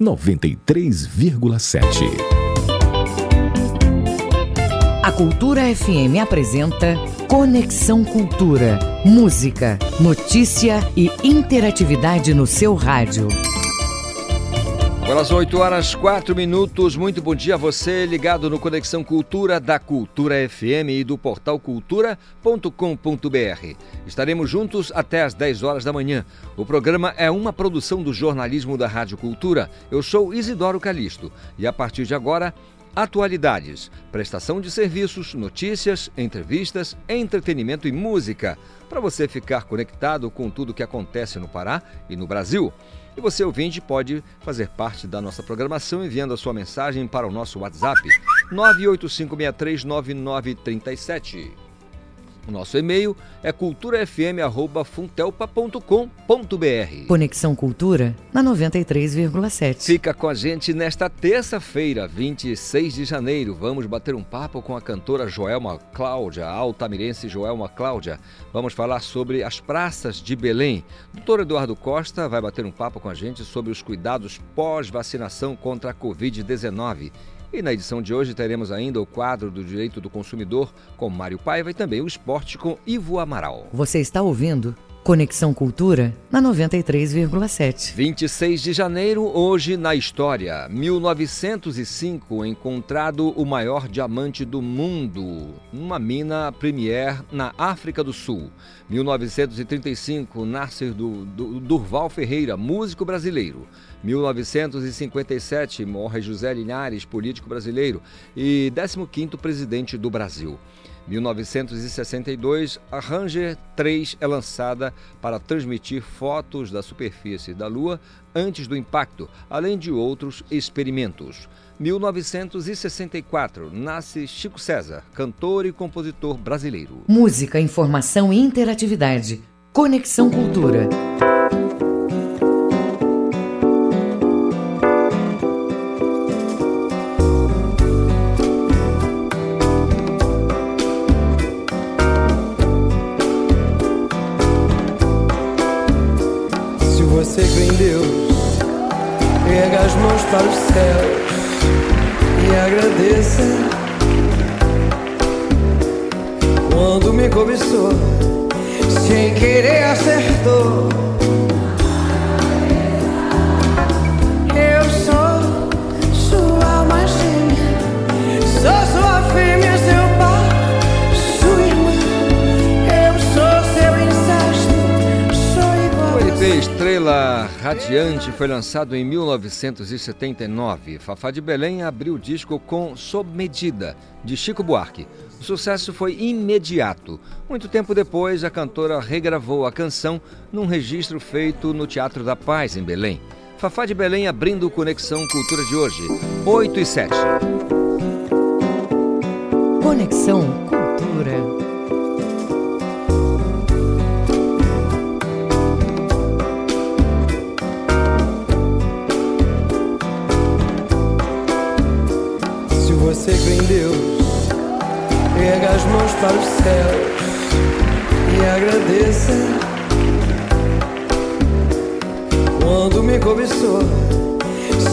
93,7. A Cultura FM apresenta Conexão Cultura. Música, notícia e interatividade no seu rádio. Pelas 8 horas 4 minutos, muito bom dia a você ligado no Conexão Cultura da Cultura FM e do portal cultura.com.br. Estaremos juntos até às 10 horas da manhã. O programa é uma produção do jornalismo da Rádio Cultura. Eu sou Isidoro Calixto e a partir de agora atualidades, prestação de serviços, notícias, entrevistas, entretenimento e música, para você ficar conectado com tudo o que acontece no Pará e no Brasil. E você, ouvinte, pode fazer parte da nossa programação enviando a sua mensagem para o nosso WhatsApp 985639937. O nosso e-mail é culturafm.funtelpa.com.br. Conexão Cultura na 93,7. Fica com a gente nesta terça-feira, 26 de janeiro. Vamos bater um papo com a cantora Joelma Cláudia, a altamirense Joelma Cláudia. Vamos falar sobre as praças de Belém. O doutor Eduardo Costa vai bater um papo com a gente sobre os cuidados pós-vacinação contra a Covid-19. E na edição de hoje teremos ainda o quadro do Direito do Consumidor com Mário Paiva e também o esporte com Ivo Amaral. Você está ouvindo Conexão Cultura na 93,7. 26 de janeiro, hoje na história. 1905, encontrado o maior diamante do mundo, numa mina Premier na África do Sul. 1935, nasce do, do, Durval Ferreira, músico brasileiro. 1957, morre José Linhares, político brasileiro e 15º presidente do Brasil. 1962, a Ranger 3 é lançada para transmitir fotos da superfície da Lua antes do impacto, além de outros experimentos. 1964, nasce Chico César, cantor e compositor brasileiro. Música, informação e interatividade. Conexão Cultura. Para os céus e agradeça quando me cobiçou, sem querer acertou. Radiante foi lançado em 1979. Fafá de Belém abriu o disco com Sob Medida, de Chico Buarque. O sucesso foi imediato. Muito tempo depois, a cantora regravou a canção num registro feito no Teatro da Paz, em Belém. Fafá de Belém abrindo Conexão Cultura de hoje, 8 e 7. Conexão Cultura. As mãos para os céus e agradeça. Quando me cobiçou,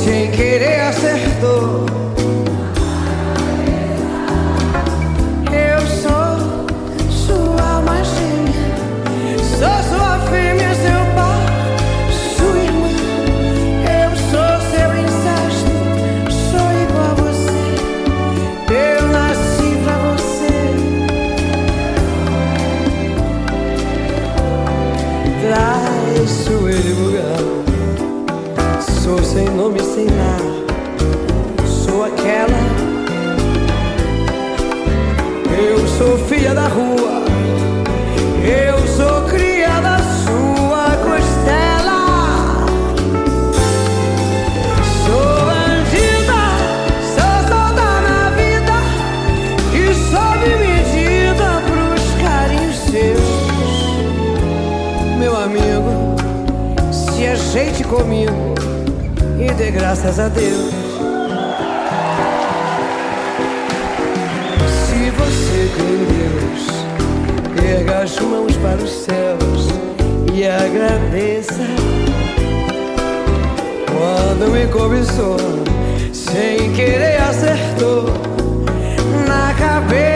sem querer acertou. Dê graças a Deus. Se você crê em Deus, erga as mãos para os céus e agradeça. quando me cobiçou, sem querer acertou na cabeça.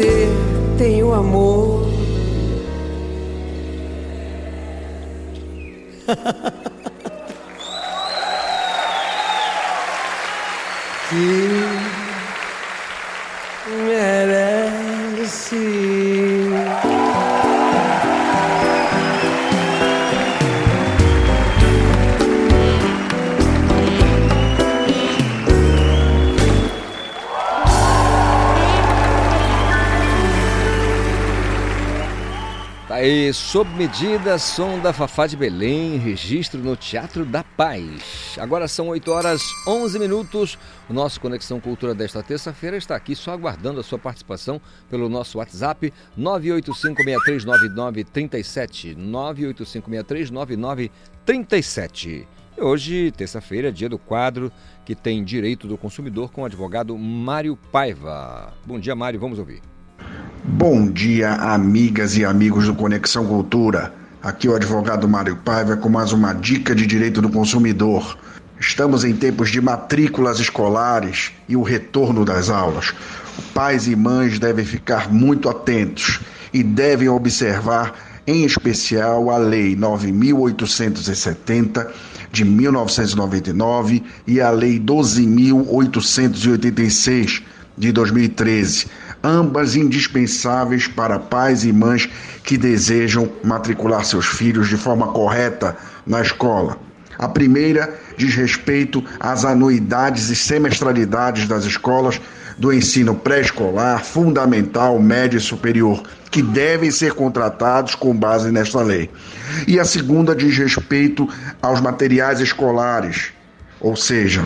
Você tem o amor. Medida, som da Fafá de Belém, registro no Teatro da Paz. Agora são 8 horas 11 minutos. O nosso Conexão Cultura desta terça-feira está aqui só aguardando a sua participação pelo nosso WhatsApp 985639937. 985639937. E hoje, terça-feira, é dia do quadro que tem direito do consumidor com o advogado Mário Paiva. Bom dia, Mário, vamos ouvir. Bom dia, amigas e amigos do Conexão Cultura. Aqui o advogado Mário Paiva com mais uma dica de direito do consumidor. Estamos em tempos de matrículas escolares e o retorno das aulas. Pais e mães devem ficar muito atentos e devem observar, em especial, a Lei 9870 de 1999 e a Lei 12886 de 2013 ambas indispensáveis para pais e mães que desejam matricular seus filhos de forma correta na escola. A primeira diz respeito às anuidades e semestralidades das escolas do ensino pré-escolar, fundamental, médio e superior, que devem ser contratados com base nesta lei. E a segunda diz respeito aos materiais escolares, ou seja,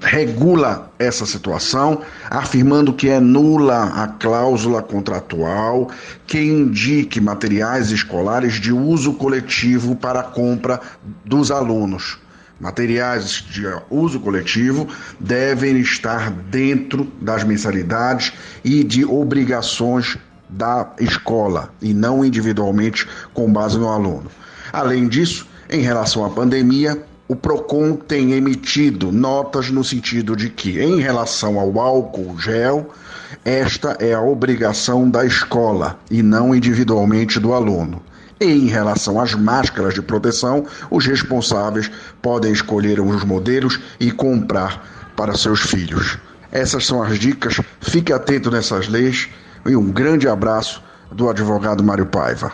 regula essa situação, afirmando que é nula a cláusula contratual que indique materiais escolares de uso coletivo para compra dos alunos. Materiais de uso coletivo devem estar dentro das mensalidades e de obrigações da escola e não individualmente com base no aluno. Além disso, em relação à pandemia, o PROCON tem emitido notas no sentido de que, em relação ao álcool gel, esta é a obrigação da escola e não individualmente do aluno. E em relação às máscaras de proteção, os responsáveis podem escolher os modelos e comprar para seus filhos. Essas são as dicas, fique atento nessas leis e um grande abraço do advogado Mário Paiva.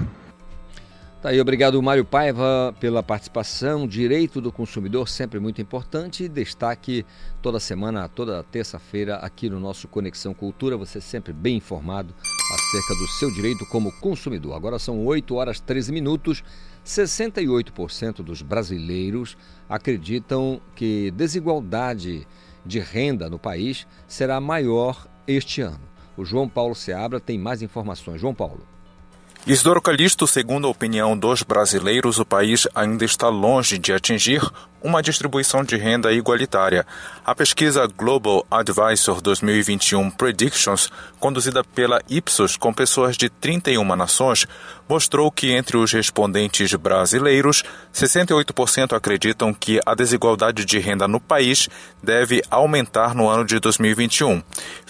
Tá aí, obrigado Mário Paiva pela participação. Direito do consumidor sempre muito importante. Destaque toda semana, toda terça-feira aqui no nosso Conexão Cultura. Você sempre bem informado acerca do seu direito como consumidor. Agora são 8 horas 13 minutos. 68% dos brasileiros acreditam que desigualdade de renda no país será maior este ano. O João Paulo Seabra tem mais informações. João Paulo. Isidoro Calixto, segundo a opinião dos brasileiros, o país ainda está longe de atingir uma distribuição de renda igualitária. A pesquisa Global Advisor 2021 Predictions, conduzida pela Ipsos com pessoas de 31 nações, mostrou que entre os respondentes brasileiros, 68% acreditam que a desigualdade de renda no país deve aumentar no ano de 2021.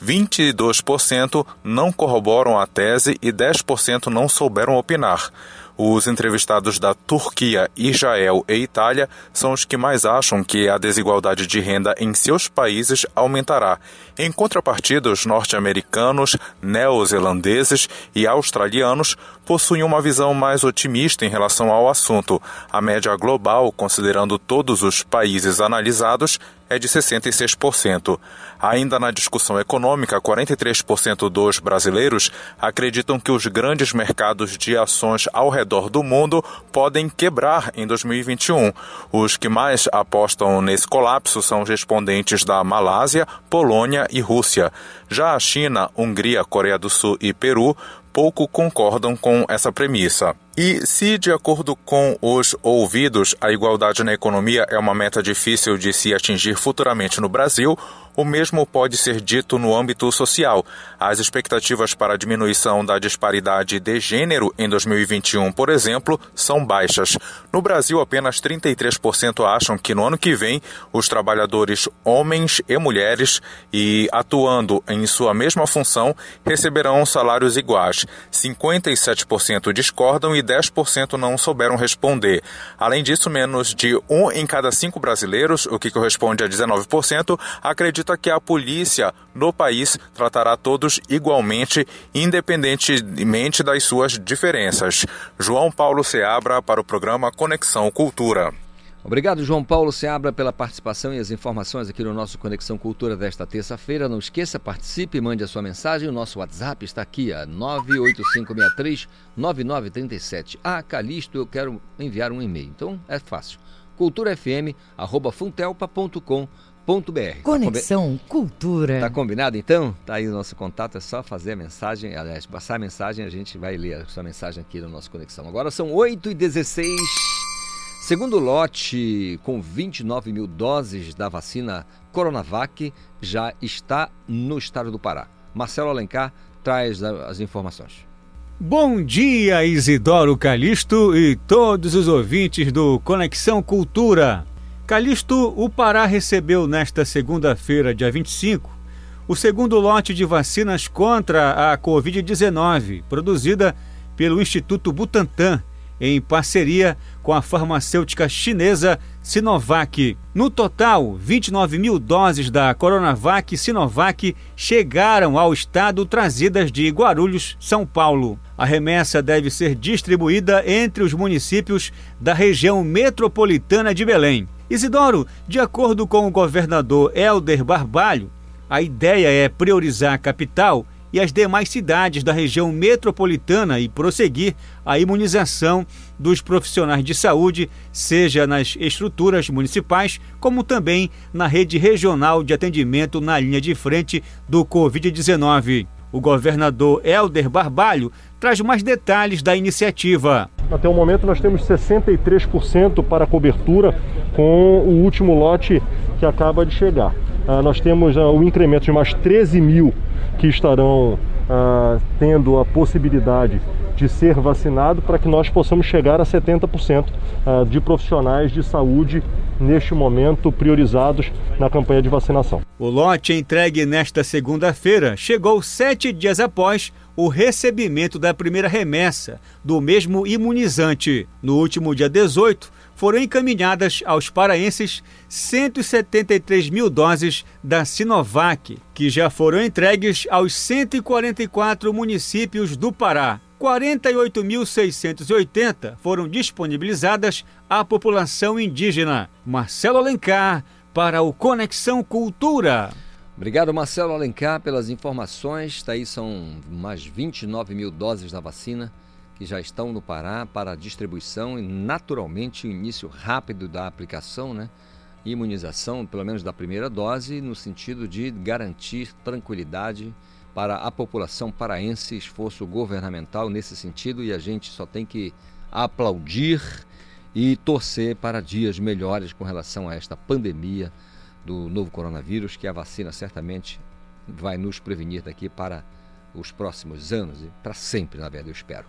22% não corroboram a tese e 10% não souberam opinar. Os entrevistados da Turquia, Israel e Itália são os que mais acham que a desigualdade de renda em seus países aumentará. Em contrapartida, os norte-americanos, neozelandeses e australianos possuem uma visão mais otimista em relação ao assunto. A média global, considerando todos os países analisados, é de 66%. Ainda na discussão econômica, 43% dos brasileiros acreditam que os grandes mercados de ações ao redor do mundo podem quebrar em 2021. Os que mais apostam nesse colapso são os respondentes da Malásia, Polônia e Rússia. Já a China, Hungria, Coreia do Sul e Peru pouco concordam com essa premissa. E se, de acordo com os ouvidos, a igualdade na economia é uma meta difícil de se atingir futuramente no Brasil, o mesmo pode ser dito no âmbito social. As expectativas para a diminuição da disparidade de gênero em 2021, por exemplo, são baixas. No Brasil, apenas 33% acham que no ano que vem os trabalhadores homens e mulheres e atuando em sua mesma função receberão salários iguais. 57% discordam e 10% não souberam responder. Além disso, menos de um em cada cinco brasileiros, o que corresponde a 19%, acredita que a polícia no país tratará todos igualmente, independentemente das suas diferenças. João Paulo Seabra para o programa Conexão Cultura. Obrigado, João Paulo Seabra, pela participação e as informações aqui no nosso Conexão Cultura desta terça-feira. Não esqueça, participe, mande a sua mensagem. O nosso WhatsApp está aqui, a 98563-9937. Ah, Calixto, eu quero enviar um e-mail. Então, é fácil. culturafm.funtelpa.com.br. Conexão tá Cultura. Tá combinado então? Tá aí o nosso contato, é só fazer a mensagem, aliás, passar a mensagem, a gente vai ler a sua mensagem aqui no nosso Conexão. Agora são 8h16. Segundo lote, com 29 mil doses da vacina Coronavac, já está no estado do Pará. Marcelo Alencar traz as informações. Bom dia, Isidoro Calixto e todos os ouvintes do Conexão Cultura. Calixto, o Pará recebeu nesta segunda-feira, dia 25, o segundo lote de vacinas contra a Covid-19, produzida pelo Instituto Butantan em parceria com a farmacêutica chinesa Sinovac. No total, 29 mil doses da Coronavac Sinovac chegaram ao estado trazidas de Guarulhos, São Paulo. A remessa deve ser distribuída entre os municípios da região metropolitana de Belém. Isidoro, de acordo com o governador Helder Barbalho, a ideia é priorizar a capital e as demais cidades da região metropolitana e prosseguir a imunização dos profissionais de saúde, seja nas estruturas municipais, como também na rede regional de atendimento na linha de frente do Covid-19. O governador Helder Barbalho traz mais detalhes da iniciativa. Até o momento nós temos 63% para cobertura com o último lote que acaba de chegar. Ah, nós temos ah, o incremento de mais 13 mil que estarão ah, tendo a possibilidade de ser vacinado para que nós possamos chegar a 70% ah, de profissionais de saúde neste momento priorizados na campanha de vacinação. O lote entregue nesta segunda-feira chegou sete dias após o recebimento da primeira remessa do mesmo imunizante. No último dia 18, foram encaminhadas aos paraenses 173 mil doses da Sinovac, que já foram entregues aos 144 municípios do Pará. 48.680 foram disponibilizadas à população indígena. Marcelo Alencar, para o Conexão Cultura. Obrigado, Marcelo Alencar, pelas informações. Daí são mais 29 mil doses da vacina que já estão no Pará para distribuição e, naturalmente, o início rápido da aplicação, né? Imunização, pelo menos da primeira dose, no sentido de garantir tranquilidade para a população paraense, esforço governamental nesse sentido, e a gente só tem que aplaudir e torcer para dias melhores com relação a esta pandemia do novo coronavírus, que a vacina certamente vai nos prevenir daqui para os próximos anos e para sempre, na verdade, eu espero.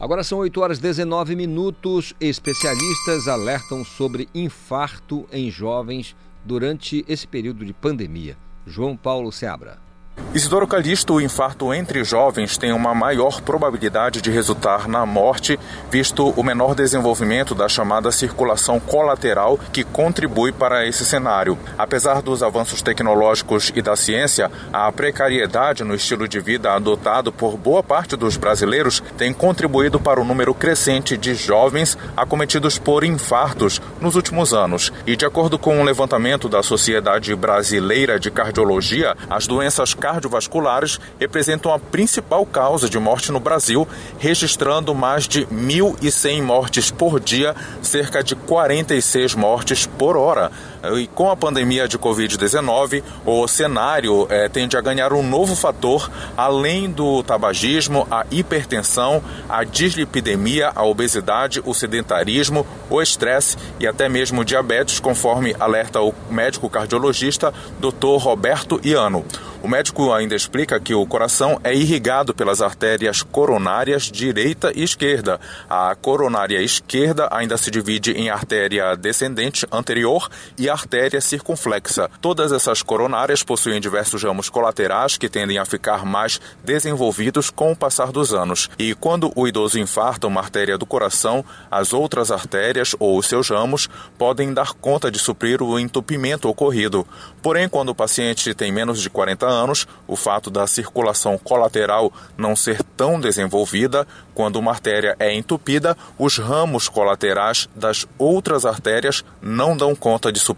Agora são 8 horas e 19 minutos. Especialistas alertam sobre infarto em jovens durante esse período de pandemia. João Paulo Seabra. Isidoro Calixto, o infarto entre jovens tem uma maior probabilidade de resultar na morte, visto o menor desenvolvimento da chamada circulação colateral que contribui para esse cenário. Apesar dos avanços tecnológicos e da ciência, a precariedade no estilo de vida adotado por boa parte dos brasileiros tem contribuído para o número crescente de jovens acometidos por infartos nos últimos anos. E de acordo com um levantamento da Sociedade Brasileira de Cardiologia, as doenças cardiovasculares representam a principal causa de morte no Brasil, registrando mais de 1.100 mortes por dia, cerca de 46 mortes por hora. E com a pandemia de Covid-19, o cenário é, tende a ganhar um novo fator, além do tabagismo, a hipertensão, a dislipidemia, a obesidade, o sedentarismo, o estresse e até mesmo diabetes, conforme alerta o médico cardiologista Dr. Roberto Iano. O médico ainda explica que o coração é irrigado pelas artérias coronárias direita e esquerda. A coronária esquerda ainda se divide em artéria descendente anterior e artéria circunflexa. Todas essas coronárias possuem diversos ramos colaterais que tendem a ficar mais desenvolvidos com o passar dos anos. E quando o idoso infarta uma artéria do coração, as outras artérias ou os seus ramos podem dar conta de suprir o entupimento ocorrido. Porém, quando o paciente tem menos de 40 anos, o fato da circulação colateral não ser tão desenvolvida, quando uma artéria é entupida, os ramos colaterais das outras artérias não dão conta de suprir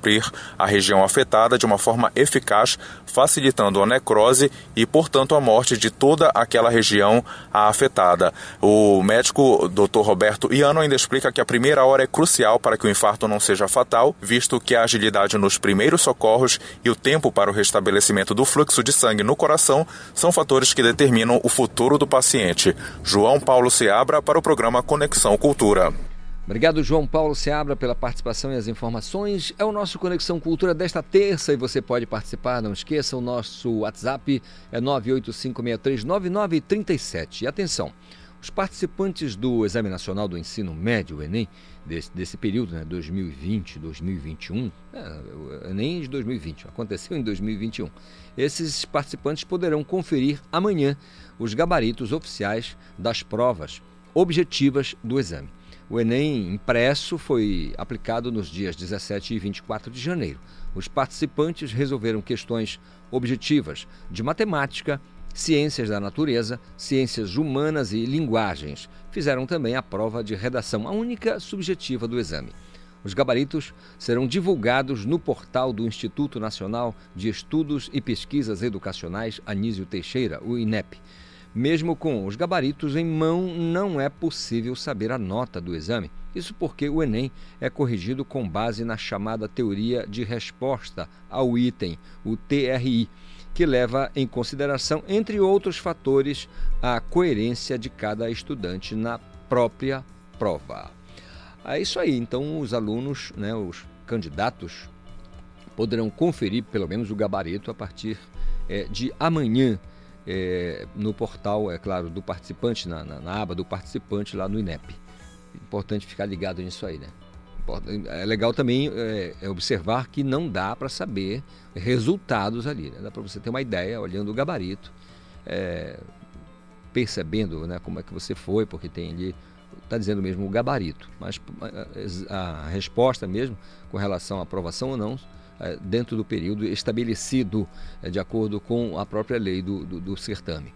a região afetada de uma forma eficaz, facilitando a necrose e, portanto, a morte de toda aquela região afetada. O médico Dr. Roberto Iano ainda explica que a primeira hora é crucial para que o infarto não seja fatal, visto que a agilidade nos primeiros socorros e o tempo para o restabelecimento do fluxo de sangue no coração são fatores que determinam o futuro do paciente. João Paulo Seabra para o programa Conexão Cultura. Obrigado, João Paulo Seabra, pela participação e as informações. É o nosso Conexão Cultura desta terça e você pode participar. Não esqueça, o nosso WhatsApp é 985639937. E atenção, os participantes do Exame Nacional do Ensino Médio, o Enem, desse, desse período, né, 2020, 2021, é, o Enem de 2020, aconteceu em 2021. Esses participantes poderão conferir amanhã os gabaritos oficiais das provas objetivas do exame. O Enem impresso foi aplicado nos dias 17 e 24 de janeiro. Os participantes resolveram questões objetivas de matemática, ciências da natureza, ciências humanas e linguagens. Fizeram também a prova de redação, a única subjetiva do exame. Os gabaritos serão divulgados no portal do Instituto Nacional de Estudos e Pesquisas Educacionais Anísio Teixeira, o INEP. Mesmo com os gabaritos em mão, não é possível saber a nota do exame. Isso porque o Enem é corrigido com base na chamada teoria de resposta ao item, o TRI, que leva em consideração, entre outros fatores, a coerência de cada estudante na própria prova. É isso aí. Então, os alunos, né, os candidatos, poderão conferir pelo menos o gabarito a partir é, de amanhã é, no portal, é claro, do participante, na, na, na, aba do participante lá no INEP. Importante ficar ligado nisso aí, né? É legal também é, é observar que não dá para saber resultados ali, né? Dá para você ter uma ideia olhando o gabarito, é, percebendo né, como é que você foi, porque tem ali está dizendo mesmo o gabarito, mas a, a, resposta mesmo com relação à aprovação ou não é, dentro do período estabelecido é, de acordo com a própria lei do, do, do certame.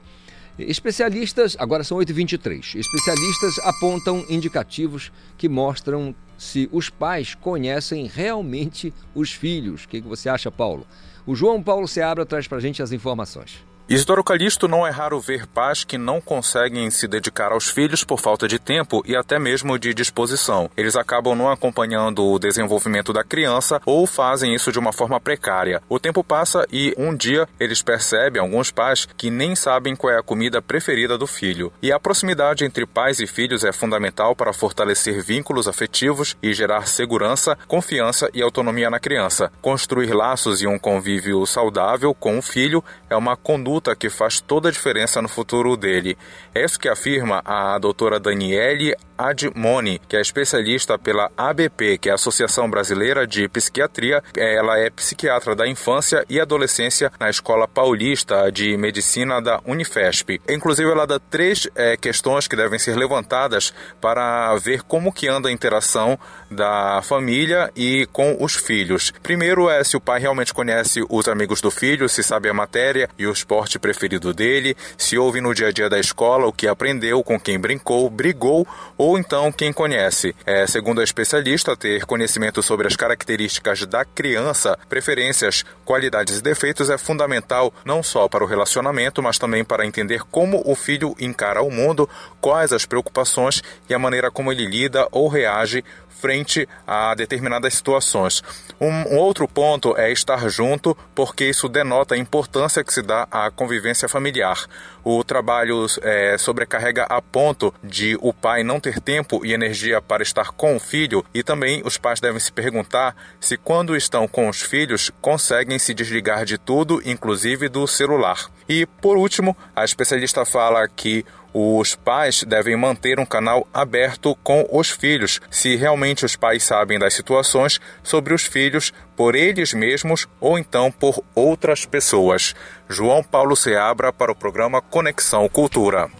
Especialistas, agora são 8h23, especialistas apontam indicativos que mostram se os pais conhecem realmente os filhos. O que, que você acha, Paulo? O João Paulo Seabra traz para a gente as informações. Isidoro Calixto não é raro ver pais que não conseguem se dedicar aos filhos por falta de tempo e até mesmo de disposição. Eles acabam não acompanhando o desenvolvimento da criança ou fazem isso de uma forma precária. O tempo passa e um dia eles percebem, alguns pais, que nem sabem qual é a comida preferida do filho. E a proximidade entre pais e filhos é fundamental para fortalecer vínculos afetivos e gerar segurança, confiança e autonomia na criança. Construir laços e um convívio saudável com o filho é uma conduta conduta que faz toda a diferença no futuro dele. É isso que afirma a doutora Daniele Admoni, que é especialista pela ABP, que é a Associação Brasileira de Psiquiatria. Ela é psiquiatra da infância e adolescência na Escola Paulista de Medicina da Unifesp. Inclusive, ela dá três é, questões que devem ser levantadas para ver como que anda a interação da família e com os filhos. Primeiro é se o pai realmente conhece os amigos do filho, se sabe a matéria e o esporte preferido dele, se ouve no dia a dia da escola o que aprendeu, com quem brincou, brigou ou então quem conhece. É, segundo a especialista, ter conhecimento sobre as características da criança, preferências, qualidades e defeitos é fundamental não só para o relacionamento, mas também para entender como o filho encara o mundo, quais as preocupações e a maneira como ele lida ou reage frente a determinadas situações. Um, outro ponto é estar junto, porque isso denota a importância que se dá à convivência familiar. O trabalho é, sobrecarrega a ponto de o pai não ter tempo e energia para estar com o filho, e também os pais devem se perguntar se, quando estão com os filhos, conseguem se desligar de tudo, inclusive do celular. E, por último, a especialista fala que os pais devem manter um canal aberto com os filhos, se realmente os pais sabem das situações sobre os filhos por eles mesmos ou então por outras pessoas. João Paulo Seabra para o programa Conexão Cultura.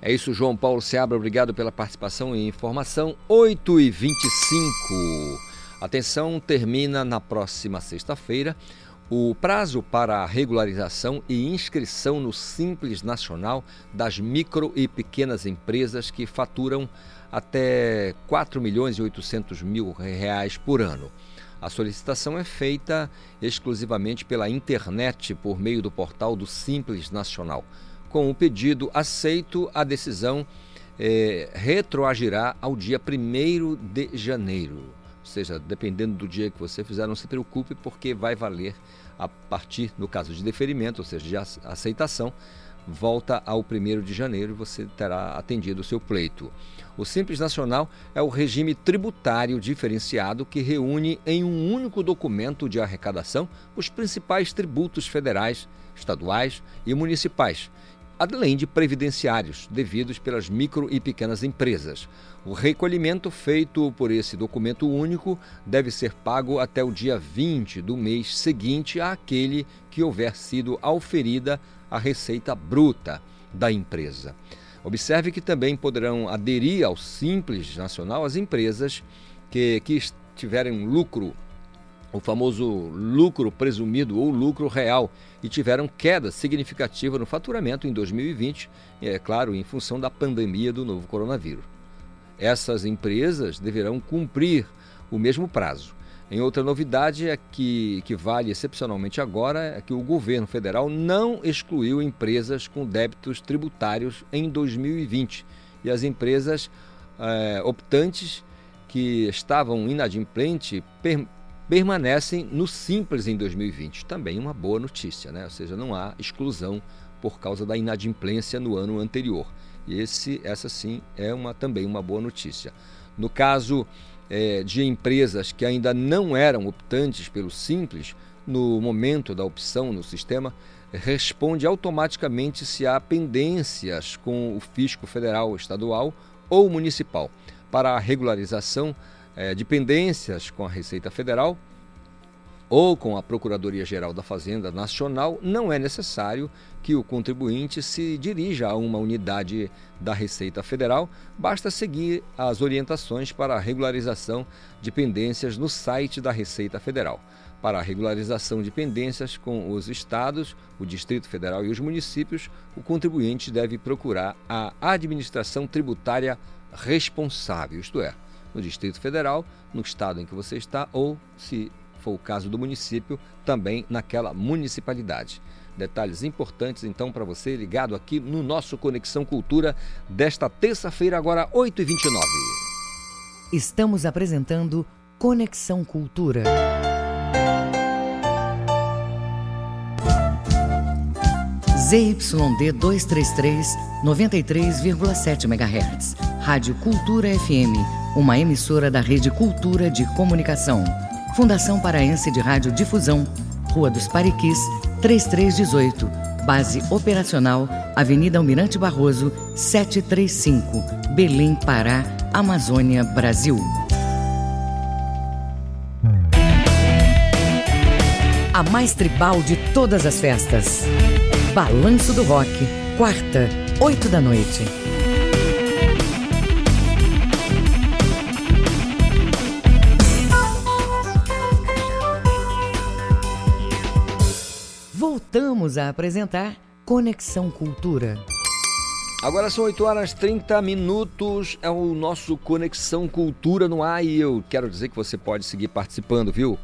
É isso, João Paulo Seabra, obrigado pela participação e informação. 8 e 25 Atenção, termina na próxima sexta-feira o prazo para a regularização e inscrição no Simples Nacional das micro e pequenas empresas que faturam até 4 milhões e 800 mil reais por ano. A solicitação é feita exclusivamente pela internet por meio do portal do Simples Nacional. Com o pedido aceito, a decisão é, retroagirá ao dia 1 de janeiro. Ou seja, dependendo do dia que você fizer, não se preocupe, porque vai valer a partir, no caso de deferimento, ou seja, de aceitação, volta ao 1 de janeiro e você terá atendido o seu pleito. O Simples Nacional é o regime tributário diferenciado que reúne em um único documento de arrecadação os principais tributos federais, estaduais e municipais, além de previdenciários devidos pelas micro e pequenas empresas. O recolhimento feito por esse documento único deve ser pago até o dia 20 do mês seguinte àquele que houver sido auferida a receita bruta da empresa. Observe que também poderão aderir ao Simples Nacional as empresas que, que tiverem lucro o famoso lucro presumido ou lucro real e tiveram queda significativa no faturamento em 2020, é claro, em função da pandemia do novo coronavírus. Essas empresas deverão cumprir o mesmo prazo. Em outra novidade é que, que vale excepcionalmente agora é que o governo federal não excluiu empresas com débitos tributários em 2020 e as empresas é, optantes que estavam inadimplentes per permanecem no Simples em 2020. Também uma boa notícia, né? ou seja, não há exclusão por causa da inadimplência no ano anterior. E esse, essa sim é uma, também uma boa notícia. No caso é, de empresas que ainda não eram optantes pelo Simples, no momento da opção no sistema, responde automaticamente se há pendências com o fisco federal, estadual ou municipal. Para a regularização, é, dependências com a Receita Federal ou com a Procuradoria-Geral da Fazenda Nacional, não é necessário que o contribuinte se dirija a uma unidade da Receita Federal, basta seguir as orientações para a regularização de pendências no site da Receita Federal. Para a regularização de pendências com os estados, o Distrito Federal e os municípios, o contribuinte deve procurar a administração tributária responsável, isto é, no Distrito Federal, no estado em que você está ou, se for o caso do município, também naquela municipalidade. Detalhes importantes então para você ligado aqui no nosso Conexão Cultura desta terça-feira, agora 8h29. Estamos apresentando Conexão Cultura. ZYD 233, 93,7 MHz. Rádio Cultura FM, uma emissora da Rede Cultura de Comunicação. Fundação Paraense de Rádio Difusão, Rua dos Pariquis, 3318. Base operacional, Avenida Almirante Barroso, 735, Belém, Pará, Amazônia, Brasil. A mais tribal de todas as festas. Balanço do Rock, quarta, 8 da noite. Voltamos a apresentar Conexão Cultura. Agora são 8 horas 30 minutos, é o nosso Conexão Cultura no ar e eu quero dizer que você pode seguir participando, viu?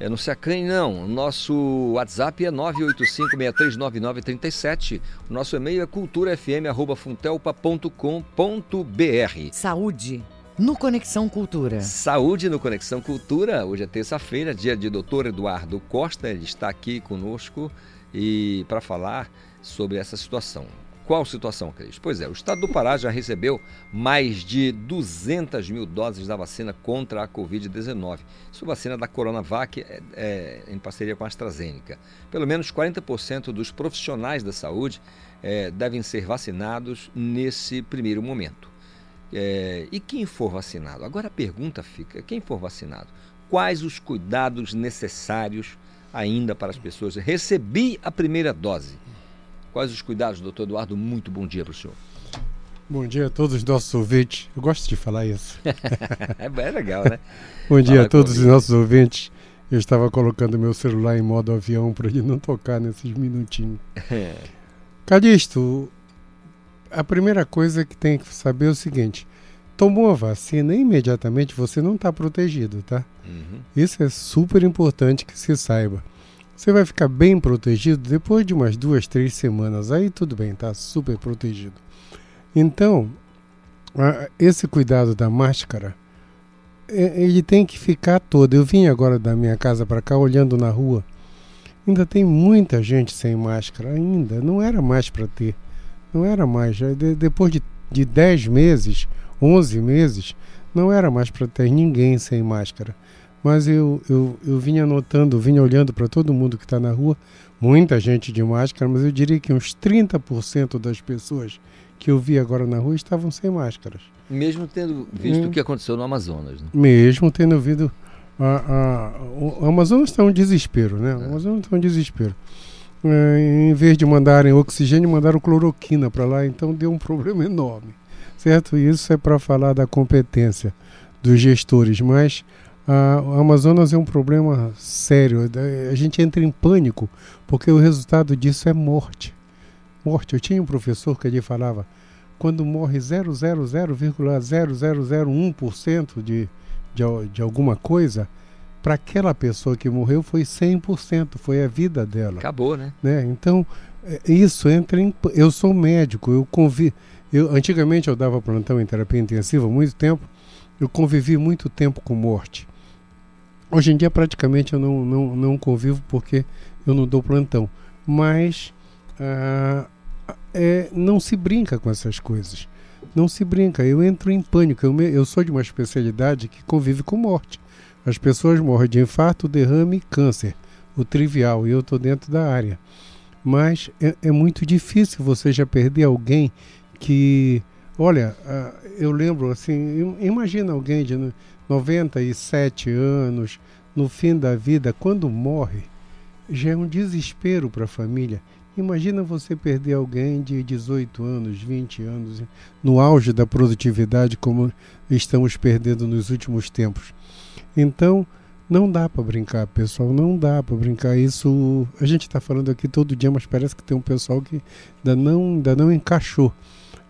É, não se acanhe não, nosso WhatsApp é 985639937, o nosso e-mail é culturafm.funtelpa.com.br Saúde no Conexão Cultura. Saúde no Conexão Cultura, hoje é terça-feira, dia de Dr. Eduardo Costa, ele está aqui conosco e para falar sobre essa situação. Qual situação, Cris? Pois é, o estado do Pará já recebeu mais de 200 mil doses da vacina contra a Covid-19. Isso é vacina da Coronavac é, é, em parceria com a AstraZeneca. Pelo menos 40% dos profissionais da saúde é, devem ser vacinados nesse primeiro momento. É, e quem for vacinado? Agora a pergunta fica: quem for vacinado? Quais os cuidados necessários ainda para as pessoas? Recebi a primeira dose Quais os cuidados, doutor Eduardo? Muito bom dia para o senhor. Bom dia a todos os nossos ouvintes. Eu gosto de falar isso. é bem legal, né? bom dia Fala a todos os nossos ouvintes. Eu estava colocando meu celular em modo avião para ele não tocar nesses minutinhos. É. Calixto, a primeira coisa que tem que saber é o seguinte: tomou a vacina, imediatamente você não está protegido, tá? Uhum. Isso é super importante que se saiba. Você vai ficar bem protegido depois de umas duas, três semanas. Aí tudo bem, tá super protegido. Então, esse cuidado da máscara, ele tem que ficar todo. Eu vim agora da minha casa para cá olhando na rua. Ainda tem muita gente sem máscara, ainda. Não era mais para ter. Não era mais. depois de, de 10 meses, 11 meses, não era mais para ter ninguém sem máscara mas eu, eu, eu vinha notando, vinha olhando para todo mundo que está na rua, muita gente de máscara, mas eu diria que uns 30% das pessoas que eu vi agora na rua estavam sem máscaras. Mesmo tendo visto hum. o que aconteceu no Amazonas. Né? Mesmo tendo ouvido. A, a, o Amazonas está um desespero, né? O é. Amazonas está um desespero. É, em vez de mandarem oxigênio, mandaram cloroquina para lá, então deu um problema enorme, certo? Isso é para falar da competência dos gestores, mas a, o Amazonas é um problema sério. A gente entra em pânico porque o resultado disso é morte. Morte. Eu tinha um professor que ele falava: quando morre 0,00,0001% de, de, de alguma coisa, para aquela pessoa que morreu foi 100%, foi a vida dela. Acabou, né? né? Então, é, isso entra em. Eu sou médico, eu convivi. Eu, antigamente eu dava plantão em terapia intensiva muito tempo, eu convivi muito tempo com morte. Hoje em dia praticamente eu não, não, não convivo porque eu não dou plantão. Mas ah, é, não se brinca com essas coisas. Não se brinca. Eu entro em pânico. Eu, me, eu sou de uma especialidade que convive com morte. As pessoas morrem de infarto, derrame e câncer. O trivial. E eu estou dentro da área. Mas é, é, muito difícil você já perder alguém que. Olha, ah, eu lembro assim. Imagina alguém de 97 anos, no fim da vida, quando morre, já é um desespero para a família. Imagina você perder alguém de 18 anos, 20 anos, no auge da produtividade, como estamos perdendo nos últimos tempos. Então, não dá para brincar, pessoal, não dá para brincar. Isso a gente está falando aqui todo dia, mas parece que tem um pessoal que ainda não, ainda não encaixou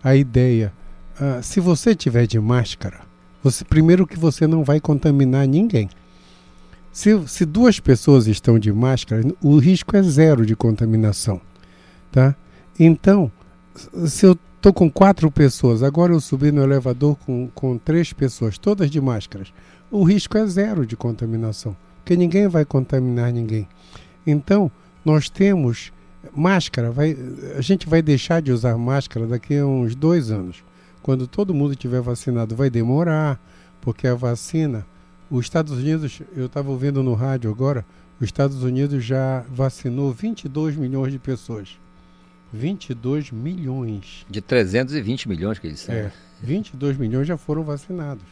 a ideia. Ah, se você tiver de máscara, você primeiro que você não vai contaminar ninguém. Se, se duas pessoas estão de máscara, o risco é zero de contaminação. Tá? Então, se eu estou com quatro pessoas, agora eu subi no elevador com, com três pessoas, todas de máscaras, o risco é zero de contaminação, porque ninguém vai contaminar ninguém. Então, nós temos máscara, vai, a gente vai deixar de usar máscara daqui a uns dois anos. Quando todo mundo tiver vacinado, vai demorar, porque a vacina. Os Estados Unidos, eu estava ouvindo no rádio agora, os Estados Unidos já vacinou 22 milhões de pessoas. 22 milhões. De 320 milhões que eles são. É, 22 milhões já foram vacinados.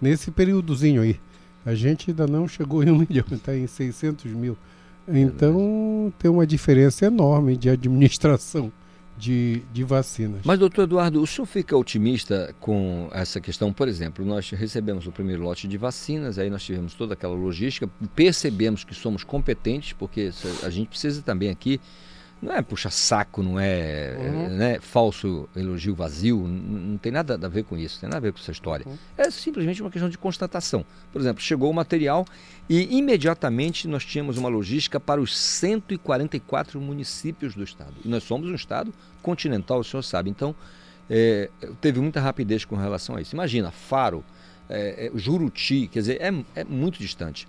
Nesse períodozinho aí. A gente ainda não chegou em um milhão, está em 600 mil. Então tem uma diferença enorme de administração de, de vacinas. Mas, doutor Eduardo, o senhor fica otimista com essa questão? Por exemplo, nós recebemos o primeiro lote de vacinas, aí nós tivemos toda aquela logística, percebemos que somos competentes, porque a gente precisa também aqui não é puxa saco, não é uhum. né, falso elogio vazio, não, tem nada a ver com isso, tem nada a ver com essa história. Uhum. É simplesmente uma questão de constatação. Por exemplo, chegou o material e imediatamente nós tínhamos uma logística para os 144 municípios do estado. E nós somos um estado continental, o senhor sabe. Então, é, teve muita rapidez com relação a isso. Imagina, Faro, é, é, Juruti, quer dizer, é, é muito distante.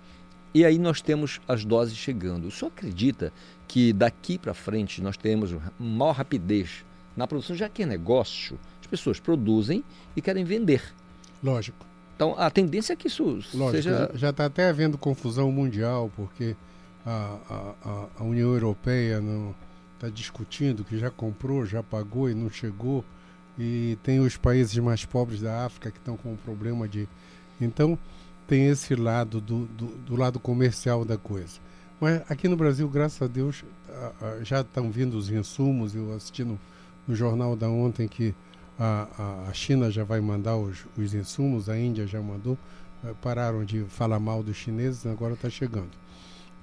E aí nós temos as doses chegando. O senhor acredita que daqui para frente nós temos maior rapidez na produção, já que é negócio, as pessoas produzem e querem vender. Lógico. Então a tendência é que isso Lógico, seja. Já está até havendo confusão mundial, porque a, a, a União Europeia está discutindo que já comprou, já pagou e não chegou. E tem os países mais pobres da África que estão com um problema de. Então, tem esse lado do, do, do lado comercial da coisa. Mas aqui no Brasil, graças a Deus, já estão vindo os insumos. Eu assisti no, no jornal da ontem que a, a, China já vai mandar os, os insumos, a Índia já mandou. Eh, pararam de falar mal dos chineses, agora está chegando.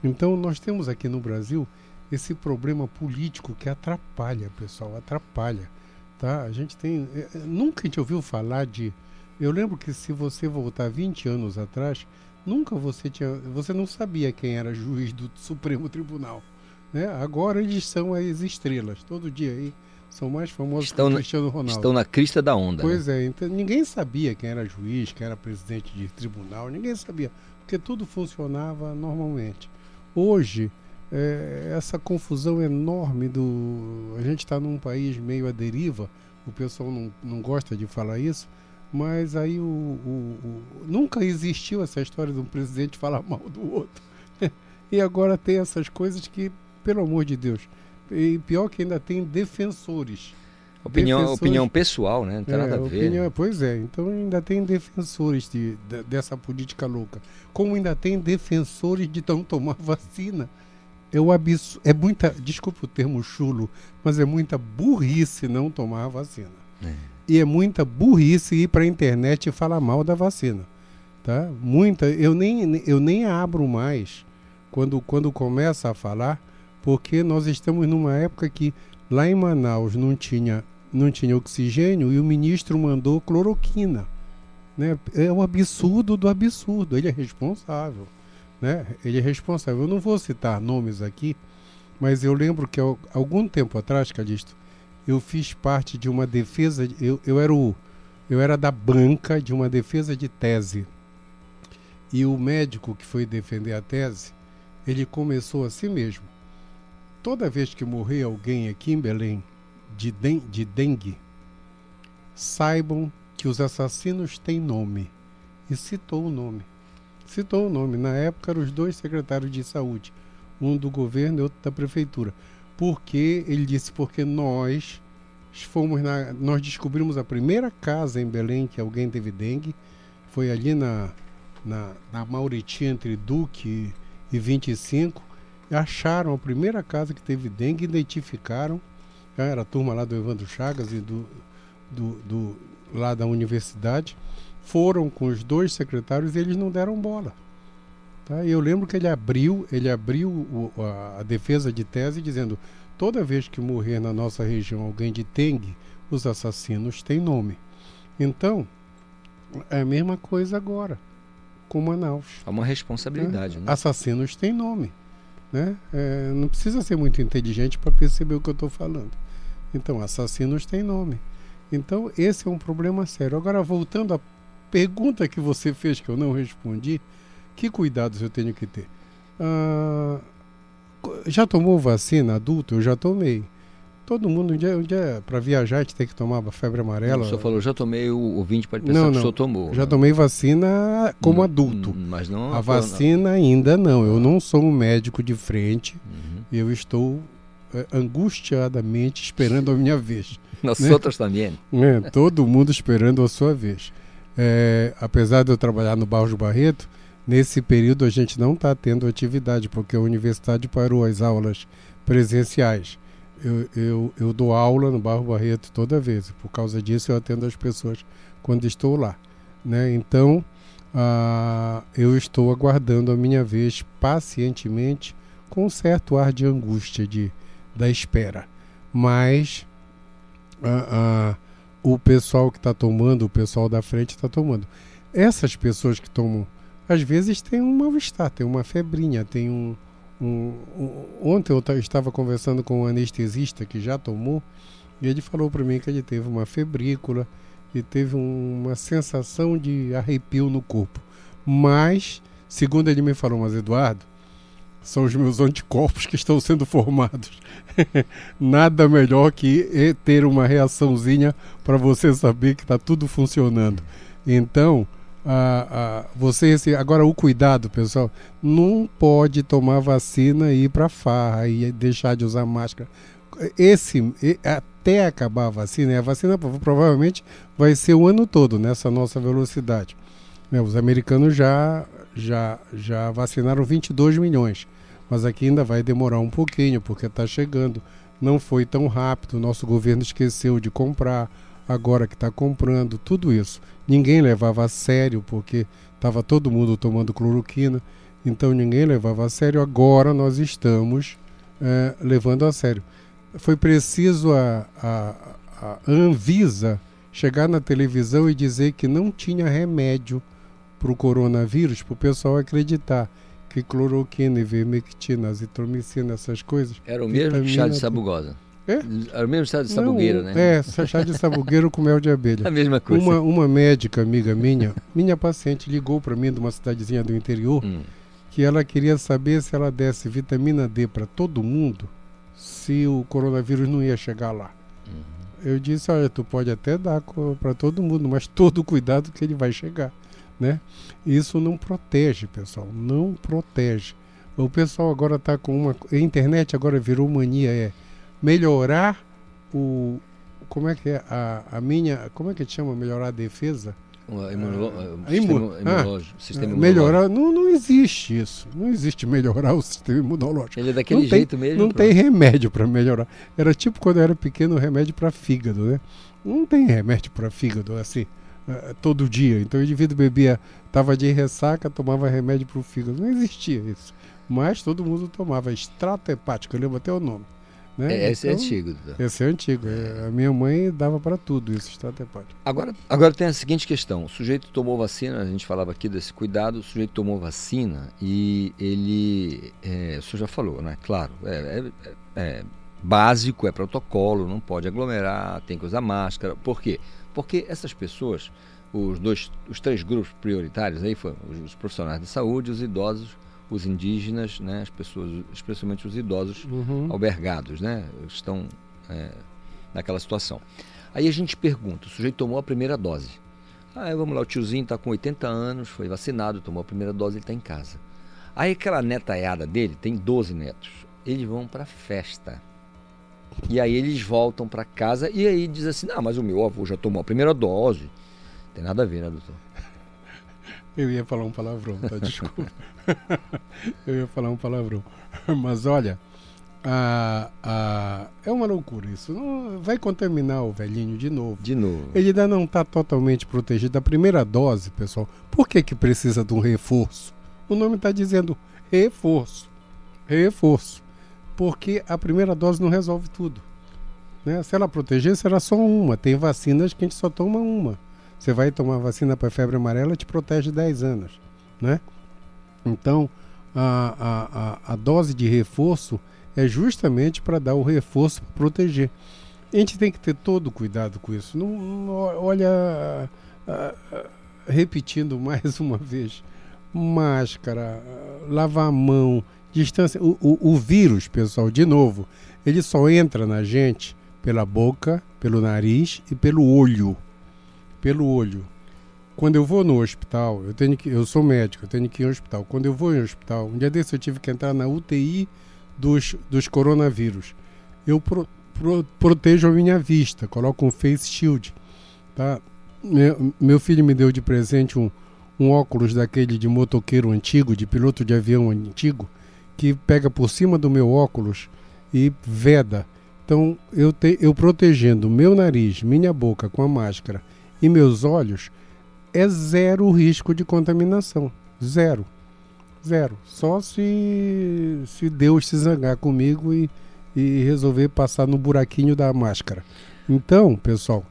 Então, nós temos aqui no Brasil esse problema político que atrapalha, pessoal, atrapalha. Tá? A gente tem. Eh, eh, nunca a gente ouviu falar de eu lembro que se você voltar 20 anos atrás, nunca você tinha, você não sabia quem era juiz do Supremo Tribunal, né? Agora eles são as estrelas, todo dia aí são mais famosos estão que o Cristiano Ronaldo. Estão na crista da onda. Pois né? é, então ninguém sabia quem era juiz, quem era presidente de tribunal, ninguém sabia, porque tudo funcionava normalmente. Hoje é, essa confusão enorme do, a gente está num país meio à deriva, o pessoal não, não gosta de falar isso mas aí o, o, o, nunca existiu essa história de um presidente falar mal do outro. e agora tem essas coisas que, pelo amor de Deus, e pior que ainda tem defensores. Opinião, defensores, opinião pessoal, né? Não tem é, nada a ver. Opinião, né? Pois é, então ainda tem defensores de, de, dessa política louca. Como ainda tem defensores de não tomar vacina. É, absurdo, é muita, desculpa o termo chulo, mas é muita burrice não tomar vacina. É. E é muita burrice ir para a internet e falar mal da vacina. Tá? Muita, eu nem, eu nem abro mais quando, quando começa a falar, porque nós estamos numa época que lá em Manaus não tinha, não tinha oxigênio e o ministro mandou cloroquina. Né? É o absurdo do absurdo. Ele é responsável. Né? Ele é responsável. Eu não vou citar nomes aqui, mas eu lembro que algum tempo atrás, Calixto, eu fiz parte de uma defesa, eu, eu, era o, eu era da banca de uma defesa de tese. E o médico que foi defender a tese, ele começou assim mesmo. Toda vez que morrer alguém aqui em Belém de, den de dengue, saibam que os assassinos têm nome. E citou o nome. Citou o nome. Na época eram os dois secretários de saúde, um do governo e outro da prefeitura porque ele disse porque nós fomos na, nós descobrimos a primeira casa em Belém que alguém teve dengue. Foi ali na na, na Mauriti entre Duque e 25 e acharam a primeira casa que teve dengue identificaram. Era a turma lá do Evandro Chagas e do, do, do lá da universidade. Foram com os dois secretários e eles não deram bola Tá? Eu lembro que ele abriu, ele abriu o, a, a, defesa de tese dizendo: toda vez que morrer na nossa região alguém de dengue, os assassinos têm nome. Então, é a mesma coisa agora. com Manaus. É uma responsabilidade, né? Assassinos têm nome. Né? É, não precisa ser muito inteligente para perceber o que eu estou falando. Então, assassinos têm nome. Então, esse é um problema sério. Agora, voltando à pergunta que você fez que eu não respondi, que cuidados eu tenho que ter? Ah, já tomou vacina adulto? Eu já tomei. Todo mundo, um dia, um dia para viajar, a gente tem que tomar febre amarela. O senhor falou, já tomei, o ouvinte pode pensar Não, que o não. senhor tomou. Já né? tomei vacina como Hum, adulto. hum, Mas não A vacina ainda não. Eu não sou um médico de frente. Uhum. Eu estou eh, angustiadamente esperando a minha vez. Nosotros também. né? Todo mundo esperando a sua vez. É, apesar de eu trabalhar no Barros Barreto, nesse período a gente não está tendo atividade, porque a universidade parou as aulas presenciais. Eu, eu, eu dou aula no Barro Barreto toda vez, por causa disso eu atendo as pessoas quando estou lá. Né? Então, ah, eu estou aguardando a minha vez pacientemente, com um certo ar de angústia de, da espera. Mas ah, ah, o pessoal que está tomando, o pessoal da frente está tomando. Essas pessoas que tomam, às vezes tem um mal-estar, tem uma febrinha, tem um. um- um- ontem eu ta- estava conversando com um anestesista que já tomou, e ele falou para mim que ele teve uma febrícula e teve um- uma sensação de arrepio no corpo. Mas, segundo ele me falou, mas Eduardo, são os meus anticorpos que estão sendo formados. Nada melhor que ter uma reaçãozinha para você saber que está tudo funcionando. Então, ah, ah, você esse- agora o cuidado, pessoal, não pode tomar vacina e ir para farra e deixar de usar máscara. Esse até acabar a vacina, a vacina prov- provavelmente vai ser o ano todo nessa nossa velocidade. Né, os americanos já já já vacinaram 22 milhões mas aqui ainda vai demorar um pouquinho, porque está chegando. Não foi tão rápido, nosso governo esqueceu de comprar, agora que está comprando, tudo isso. Ninguém levava a sério, porque estava todo mundo tomando cloroquina, então ninguém levava a sério. Agora nós estamos eh, levando a sério. Foi preciso a, a, a Anvisa chegar na televisão e dizer que não tinha remédio para o coronavírus, para o pessoal acreditar que cloroquina, ivermectina, azitromicina, essas coisas. Era o mesmo chá de sabugosa. É? O mesmo chá de sabugueira, Não, né? É, chá de sabugueiro com mel de abelha. A mesma coisa. Uma, uma médica amiga minha, minha paciente, ligou para mim de uma cidadezinha do interior Hum. que ela queria saber se ela desse vitamina D para todo mundo, se o coronavírus não ia chegar lá. Uhum. Eu disse, olha, tu pode até dar para todo mundo, mas todo cuidado que ele vai chegar, né? Isso não protege, pessoal, não protege. O pessoal agora está com uma, a internet agora virou mania é melhorar o como é que é a, a minha, como é que chama melhorar a defesa? O imuno- Ah, o imu- sistema imunológico. melhorar, não, não existe isso. Não existe melhorar o sistema imunológico. Ele é daquele não tem, jeito mesmo. Não pronto. tem remédio para melhorar. Era tipo quando eu era pequeno, remédio para fígado, né? Não tem remédio para fígado assim, eh, todo dia. Então o indivíduo bebia, tava de ressaca, tomava remédio para o fígado. Não existia isso. Mas todo mundo tomava extrato hepático, eu lembro até o nome. Né? É, esse é Então, antigo. doutor. Esse é antigo. é, a minha mãe dava para tudo isso, extrato hepático. Agora, agora tem a seguinte questão: o sujeito tomou vacina, a gente falava aqui desse cuidado, o sujeito tomou vacina e ele. É, o senhor já falou, né? Claro, é, é- é básico, é protocolo, não pode aglomerar, tem que usar máscara. Por quê? Porque essas pessoas, os dois, os três grupos prioritários aí foram os, os profissionais de saúde, os idosos, os indígenas, né? As pessoas, especialmente os idosos albergados, né? Estão é, naquela situação. Aí a gente pergunta, o sujeito tomou a primeira dose. Ah, vamos lá, o tiozinho está com 80 anos, foi vacinado, tomou a primeira dose, ele está em casa. Aí aquela netaiada dele, tem 12 netos, eles vão para festa. E aí eles voltam para casa e aí diz assim, ah, mas o meu avô já tomou a primeira dose. Tem nada a ver, né, doutor? Eu ia falar um palavrão, tá? Desculpa. eu ia falar um palavrão. Mas olha, a, a, é uma loucura isso. Não, vai contaminar o velhinho de novo. De novo. Ele ainda não está totalmente protegido. A primeira dose, pessoal, por que, que precisa de um reforço? O nome está dizendo reforço. Reforço. Porque a primeira dose não resolve tudo. Né? Se ela proteger, será só uma. Tem vacinas que a gente só toma uma. Você vai tomar vacina para febre amarela, te protege 10 anos. né? Então, a, a, a, a dose de reforço é justamente para dar o reforço para proteger. A gente tem que ter todo cuidado com isso. Não, não olha, repetindo mais uma vez, máscara, lavar a mão, distância. O, o, o vírus, pessoal, de novo, ele só entra na gente pela boca, pelo nariz e pelo olho. Pelo olho. Quando eu vou no hospital, eu tenho que, eu sou médico, eu tenho que ir ao hospital. Quando eu vou em hospital, um dia desse eu tive que entrar na UTI dos, dos coronavírus. Eu pro, pro, protejo a minha vista, coloco um face shield, tá? Meu, meu filho me deu de presente um, um óculos daquele de motoqueiro antigo, de piloto de avião antigo, que pega por cima do meu óculos e veda. Então, eu, te, eu protegendo meu nariz, minha boca com a máscara e meus olhos, é zero risco de contaminação. Zero. Zero. Só se, se Deus se zangar comigo e, e resolver passar no buraquinho da máscara. Então, pessoal,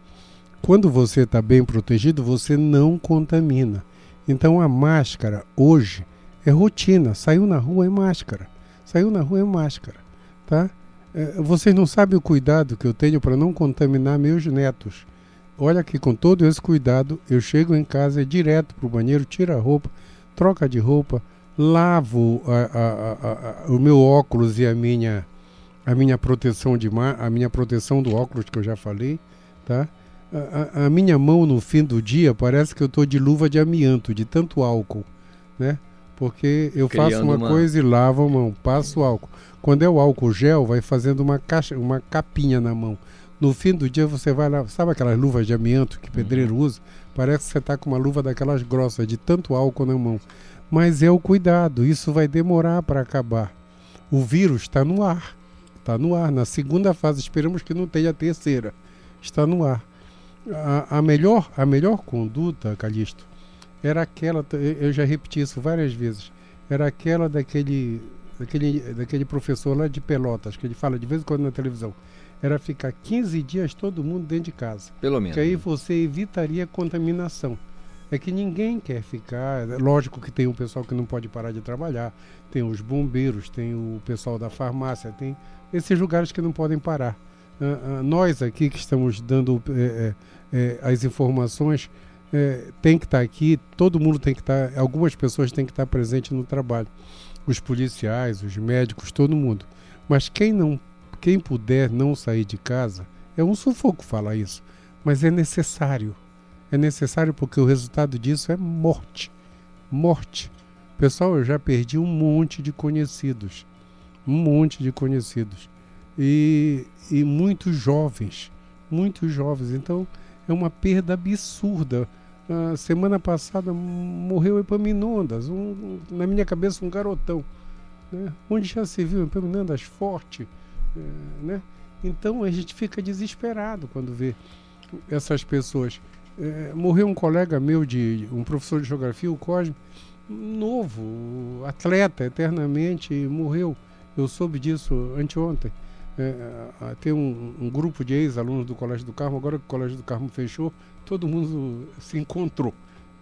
quando você está bem protegido, você não contamina. Então a máscara hoje é rotina. Saiu na rua é máscara. Saiu na rua é máscara, tá? É, vocês não sabem o cuidado que eu tenho para não contaminar meus netos. Olha que com todo esse cuidado, eu chego em casa, é direto para o banheiro, tiro a roupa, troca de roupa, lavo a, a, a, o meu óculos e a minha, a minha proteção de mar, a minha proteção do óculos que eu já falei, tá? A, minha mão no fim do dia parece que eu estou de luva de amianto, de tanto álcool, né? Porque eu Criando faço uma, uma, coisa e lavo a mão, passo álcool. Quando é o álcool gel, vai fazendo uma caixa, uma capinha na mão. No fim do dia você vai lá, sabe aquelas luvas de amianto que pedreiro uhum. usa? Parece que você está com uma luva daquelas grossas, de tanto álcool na mão. Mas é o cuidado, isso vai demorar para acabar. O vírus está no ar, está no ar. Na segunda fase, esperamos que não tenha a terceira. Está no ar a, a, melhor, a melhor conduta, Calixto, era aquela, eu já repeti isso várias vezes, era aquela daquele, daquele, daquele professor lá de Pelotas, que ele fala de vez em quando na televisão. Era ficar 15 dias todo mundo dentro de casa. Pelo menos. Que aí você evitaria contaminação. É que ninguém quer ficar. Lógico que tem o pessoal que não pode parar de trabalhar, tem os bombeiros, tem o pessoal da farmácia, tem esses lugares que não podem parar. Uh, uh, nós aqui que estamos dando é, é, as informações é, tem que estar aqui, todo mundo tem que estar, algumas pessoas têm que estar presentes no trabalho, os policiais, os médicos, todo mundo. Mas quem não, quem puder não sair de casa, é um sufoco falar isso, mas é necessário. É necessário porque o resultado disso é morte. Morte. Pessoal, eu já perdi um monte de conhecidos. Um monte de conhecidos e, e muitos jovens, muitos jovens. Então é uma perda absurda. Uh, semana passada morreu Epaminondas, um, na minha cabeça um garotão. Né? Onde já se viu Epaminondas forte? Uh, né? Então a gente fica desesperado quando vê essas pessoas. Uh, morreu um colega meu, de um professor de geografia, o Cosme, novo, atleta eternamente, morreu. Eu soube disso anteontem é, tem um, um, grupo de ex-alunos do Colégio do Carmo, agora que o Colégio do Carmo fechou, todo mundo se encontrou.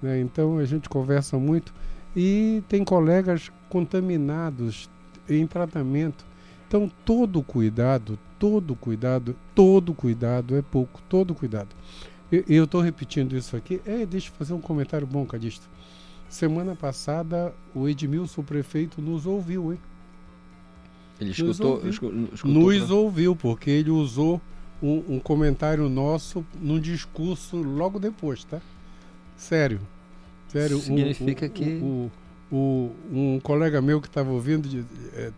Né? Então a gente conversa muito e tem colegas contaminados em tratamento. Então todo cuidado, todo cuidado, todo cuidado é pouco, todo cuidado. Eu estou repetindo isso aqui. É, deixa eu fazer um comentário bom, Cadisto. Semana passada o Edmilson, o prefeito, nos ouviu, hein? Ele escutou, nos ouviu, escutou, nos ouviu porque ele usou um, um, comentário nosso num discurso logo depois, tá? Sério. Sério. Significa um, que. O, o, um colega meu que estava ouvindo é,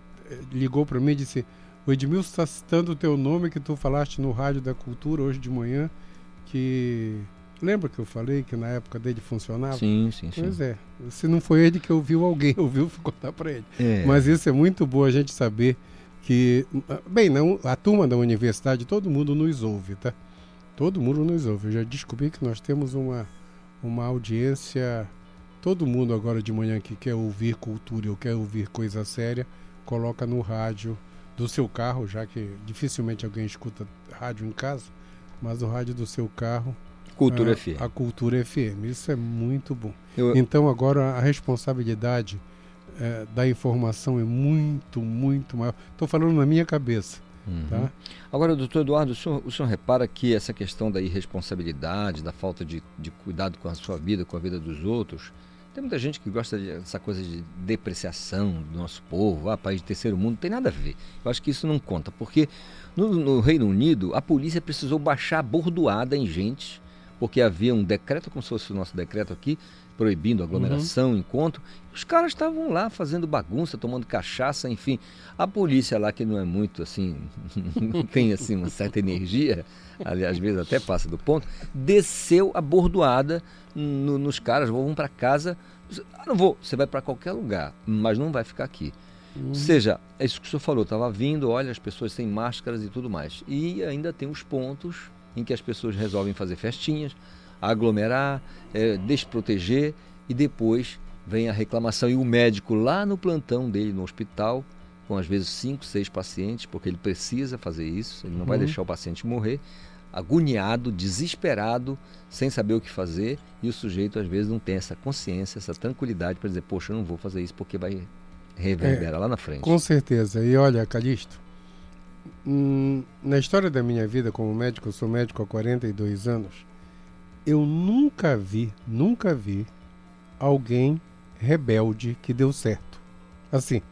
ligou para mim e disse: O Edmilson está citando o teu nome que tu falaste no Rádio da Cultura hoje de manhã, que Lembra que eu falei que na época dele funcionava? Sim, sim, sim. Pois é. Se não foi ele que ouviu, alguém ouviu contar para ele. É. Mas isso é muito bom a gente saber que. Bem, não, a turma da universidade, todo mundo nos ouve, tá? Todo mundo nos ouve. Eu já descobri que nós temos uma, uma audiência. Todo mundo agora de manhã que quer ouvir cultura ou quer ouvir coisa séria, coloca no rádio do seu carro, já que dificilmente alguém escuta rádio em casa, mas no rádio do seu carro Cultura a, FM. a Cultura FM. Isso é muito bom. Eu- Então agora a responsabilidade eh, da informação é muito, muito maior. Estou falando na minha cabeça, Uhum. tá? Agora, doutor Eduardo, o senhor, o senhor repara que essa questão da irresponsabilidade, da falta de, de cuidado com a sua vida, com a vida dos outros, tem muita gente que gosta dessa coisa de depreciação do nosso povo, ah, país de terceiro mundo, não tem nada a ver. Eu acho que isso não conta, porque no, no Reino Unido a polícia precisou baixar a bordoada em gente, porque havia um decreto, como se fosse o nosso decreto aqui, proibindo aglomeração, encontro. Os caras estavam lá fazendo bagunça, tomando cachaça, enfim. A polícia lá, que não é muito assim, não tem assim uma certa energia, ali, às vezes até passa do ponto, desceu a bordoada no- nos caras, vão para casa. Ah, não vou, você vai para qualquer lugar, mas não vai ficar aqui. Ou seja, é isso que o senhor falou, estava vindo, olha, as pessoas sem máscaras e tudo mais. E ainda tem os pontos em que as pessoas resolvem fazer festinhas, aglomerar, eh, desproteger e depois vem a reclamação e o médico lá no plantão dele no hospital, com às vezes cinco, seis pacientes, porque ele precisa fazer isso, ele não vai Uhum. deixar o paciente morrer, agoniado, desesperado, sem saber o que fazer, e o sujeito às vezes não tem essa consciência, essa tranquilidade para dizer, poxa, eu não vou fazer isso porque vai reverberar lá na frente. Com certeza. E olha, Calixto, hum, na história da minha vida como médico, eu sou médico há 42 anos, eu nunca vi, nunca vi alguém rebelde que deu certo. Assim,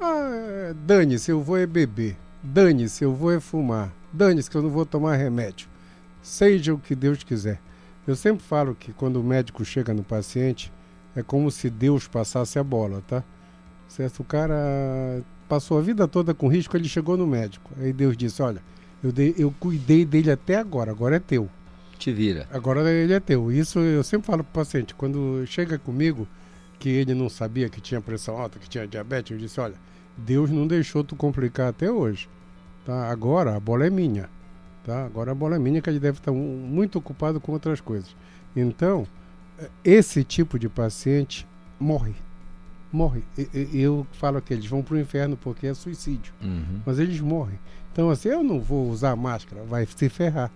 ah, dane-se, eu vou é beber. Dane-se, eu vou é fumar. Dane-se que eu não vou tomar remédio. Seja o que Deus quiser. Eu sempre falo que quando o médico chega no paciente, é como se Deus passasse a bola, tá? Certo? O cara passou a vida toda com risco, ele chegou no médico. Aí Deus disse: Olha, eu, dei- eu cuidei dele até agora, agora é teu. Te vira. Agora ele é teu. Isso eu sempre falo pro paciente. Quando chega comigo, que ele não sabia que tinha pressão alta, que tinha diabetes, eu disse: Olha, Deus não deixou tu complicar até hoje. Tá? Agora a bola é minha. Tá? Agora a bola é minha, que ele deve estar mu- muito ocupado com outras coisas. Então, esse tipo de paciente morre. Morre. Eu falo que eles vão pro inferno porque é suicídio Uhum. mas eles morrem. Então, assim, eu não vou usar máscara, vai se ferrar.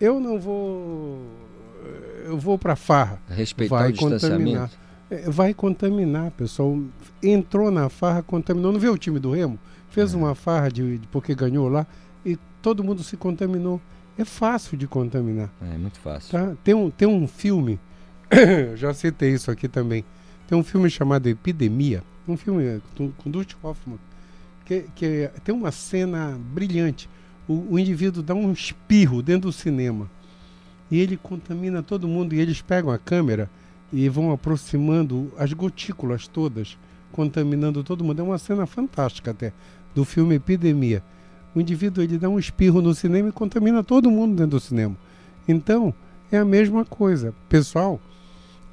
Eu não vou. Eu vou para farra. Respeitar vai o contaminar. É, Vai contaminar, pessoal. Entrou na farra, contaminou. Não vê o time do Remo? Fez É. uma farra de, de- porque ganhou lá e todo mundo se contaminou. É fácil de contaminar. É muito fácil. Tá? Tem, um, tem um filme, já citei isso aqui também. Tem um filme chamado Epidemia, um filme eh, com, com Dustin Hoffman, que, que tem uma cena brilhante. O, o indivíduo dá um espirro dentro do cinema e ele contamina todo mundo. E eles pegam a câmera e vão aproximando as gotículas todas, contaminando todo mundo. É uma cena fantástica até, do filme Epidemia. O indivíduo ele dá um espirro no cinema e contamina todo mundo dentro do cinema. Então, é a mesma coisa. Pessoal,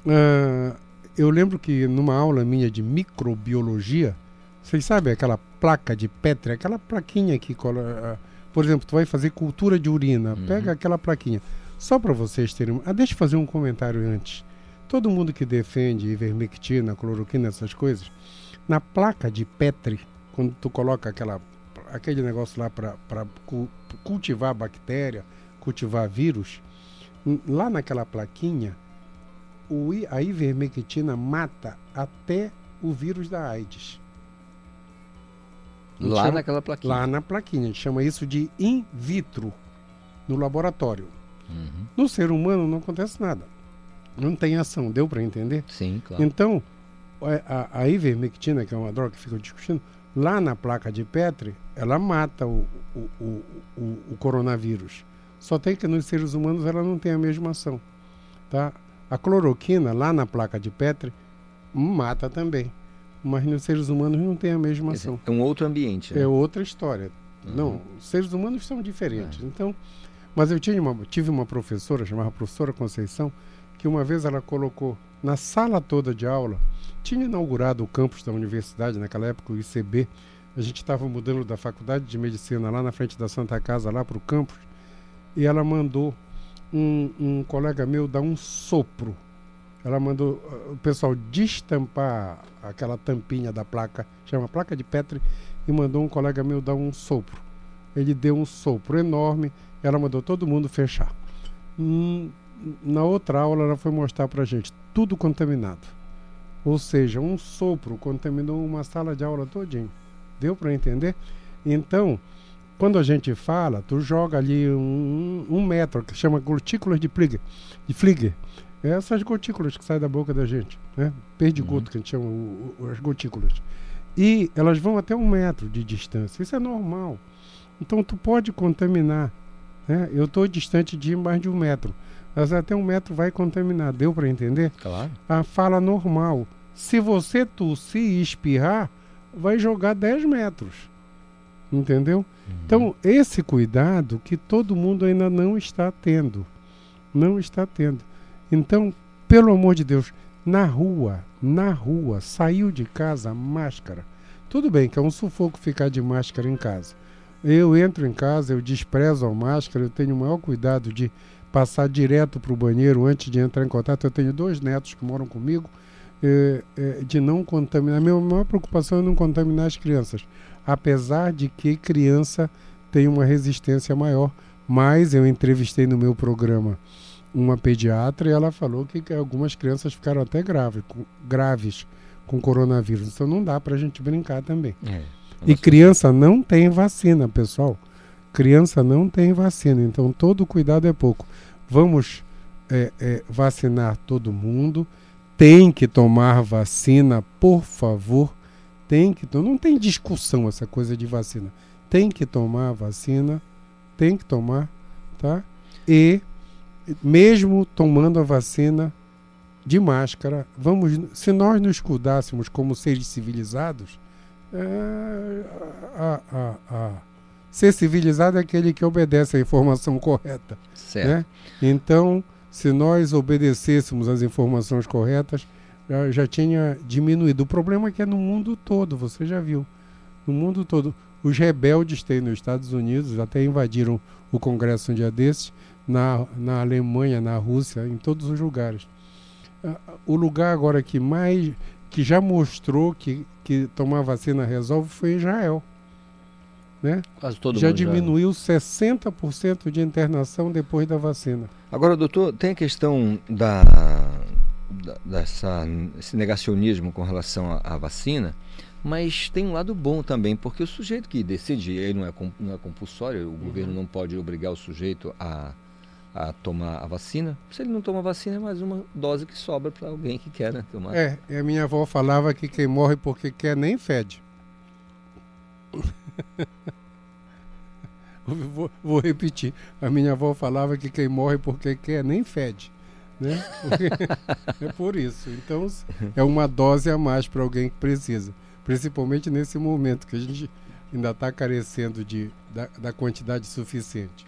ah, eu lembro que numa aula minha de microbiologia, vocês sabem aquela placa de Petri, aquela plaquinha que, cola- ah, por exemplo, tu vai fazer cultura de urina, pega aquela plaquinha. Só para vocês terem. Ah, deixa eu fazer um comentário antes. Todo mundo que defende ivermectina, cloroquina, essas coisas, na placa de Petri, quando tu coloca aquela, aquele negócio lá para cultivar bactéria, cultivar vírus, lá naquela plaquinha, o a ivermectina mata até o vírus da AIDS. Lá chama- naquela plaquinha. Lá na plaquinha. A gente chama isso de in vitro, no laboratório. Uhum. No ser humano não acontece nada. Não tem ação, deu para entender? Sim, claro. Então, a, a- a ivermectina, que é uma droga que fica discutindo, lá na placa de Petri, ela mata o, o, o, o- o coronavírus. Só tem que nos seres humanos ela não tem a mesma ação. Tá? A cloroquina, lá na placa de Petri, mata também. Mas nos seres humanos não tem a mesma ação. é um outro ambiente. né? É outra história. Uhum. Não, os seres humanos são diferentes. Então, mas eu tinha uma, tive uma professora, chamava professora Conceição, que uma vez ela colocou na sala toda de aula, tinha inaugurado o campus da universidade, naquela época, o ICB. A gente estava mudando da faculdade de medicina lá na frente da Santa Casa, lá para o campus, e ela mandou um, um colega meu dar um sopro. Ela mandou uh, o pessoal destampar aquela tampinha da placa, chama placa de Petri, e mandou um colega meu dar um sopro. Ele deu um sopro enorme, ela mandou todo mundo fechar. Hum, na outra aula ela foi mostrar para gente tudo contaminado. Ou seja, um sopro contaminou uma sala de aula todinho. Deu para entender? Então, quando a gente fala, tu joga ali um, um metro, que chama gotículas de Fliger. De Fliger. É essas gotículas que saem da boca da gente, né? Perdigoto, que a gente chama o, o, as gotículas. E elas vão até um metro de distância. Isso é normal. Então tu pode contaminar. Né? Eu estou distante de mais de um metro. Mas até um metro vai contaminar. Deu para entender? Claro. A fala normal. Se você tossir e espirrar, vai jogar 10 metros. Entendeu? Então, esse cuidado que todo mundo ainda não está tendo. Não está tendo. Então, pelo amor de Deus, na rua, na rua, saiu de casa, máscara. Tudo bem que é um sufoco ficar de máscara em casa. Eu entro em casa, eu desprezo a máscara, eu tenho o maior cuidado de passar direto para o banheiro antes de entrar em contato. Eu tenho dois netos que moram comigo, é, é, de não contaminar. A minha maior preocupação é não contaminar as crianças, apesar de que criança tem uma resistência maior. Mas eu entrevistei no meu programa uma pediatra e ela falou que, algumas crianças ficaram até graves, com, graves com coronavírus. Então não dá para a gente brincar também. É. E criança não tem vacina, pessoal. Criança não tem vacina, então todo cuidado é pouco. Vamos é, é, vacinar todo mundo. Tem que tomar vacina, por favor. Tem que Não tem discussão essa coisa de vacina. Tem que tomar vacina. Tem que tomar, tá? E mesmo tomando a vacina de máscara, vamos, se nós nos cuidássemos como seres civilizados, é, a, a, a, ser civilizado é aquele que obedece à informação correta. Certo. Né? Então, se nós obedecêssemos às informações corretas, já, já tinha diminuído. O problema é que é no mundo todo, você já viu. No mundo todo. Os rebeldes têm nos Estados Unidos, até invadiram o Congresso um dia desses, na, na Alemanha, na Rússia, em todos os lugares. Ah, O lugar agora que mais que já mostrou que, que tomar vacina resolve foi Israel. Né? Quase todo já mundo diminuiu 60% de internação depois da vacina. Agora, doutor, tem a questão da, da dessa, esse negacionismo com relação à, à vacina, mas tem um lado bom também, porque o sujeito que decide, ele não é, não é compulsório, o governo não pode obrigar o sujeito a, a tomar a vacina. Se ele não toma a vacina, é mais uma dose que sobra para alguém que quer né, tomar. É, e a minha avó falava que quem morre porque quer nem fede. vou, vou repetir. A minha avó falava que quem morre porque quer nem fede. Né? É por isso. Então, é uma dose a mais para alguém que precisa. Principalmente nesse momento que a gente ainda está carecendo de, da, da quantidade suficiente.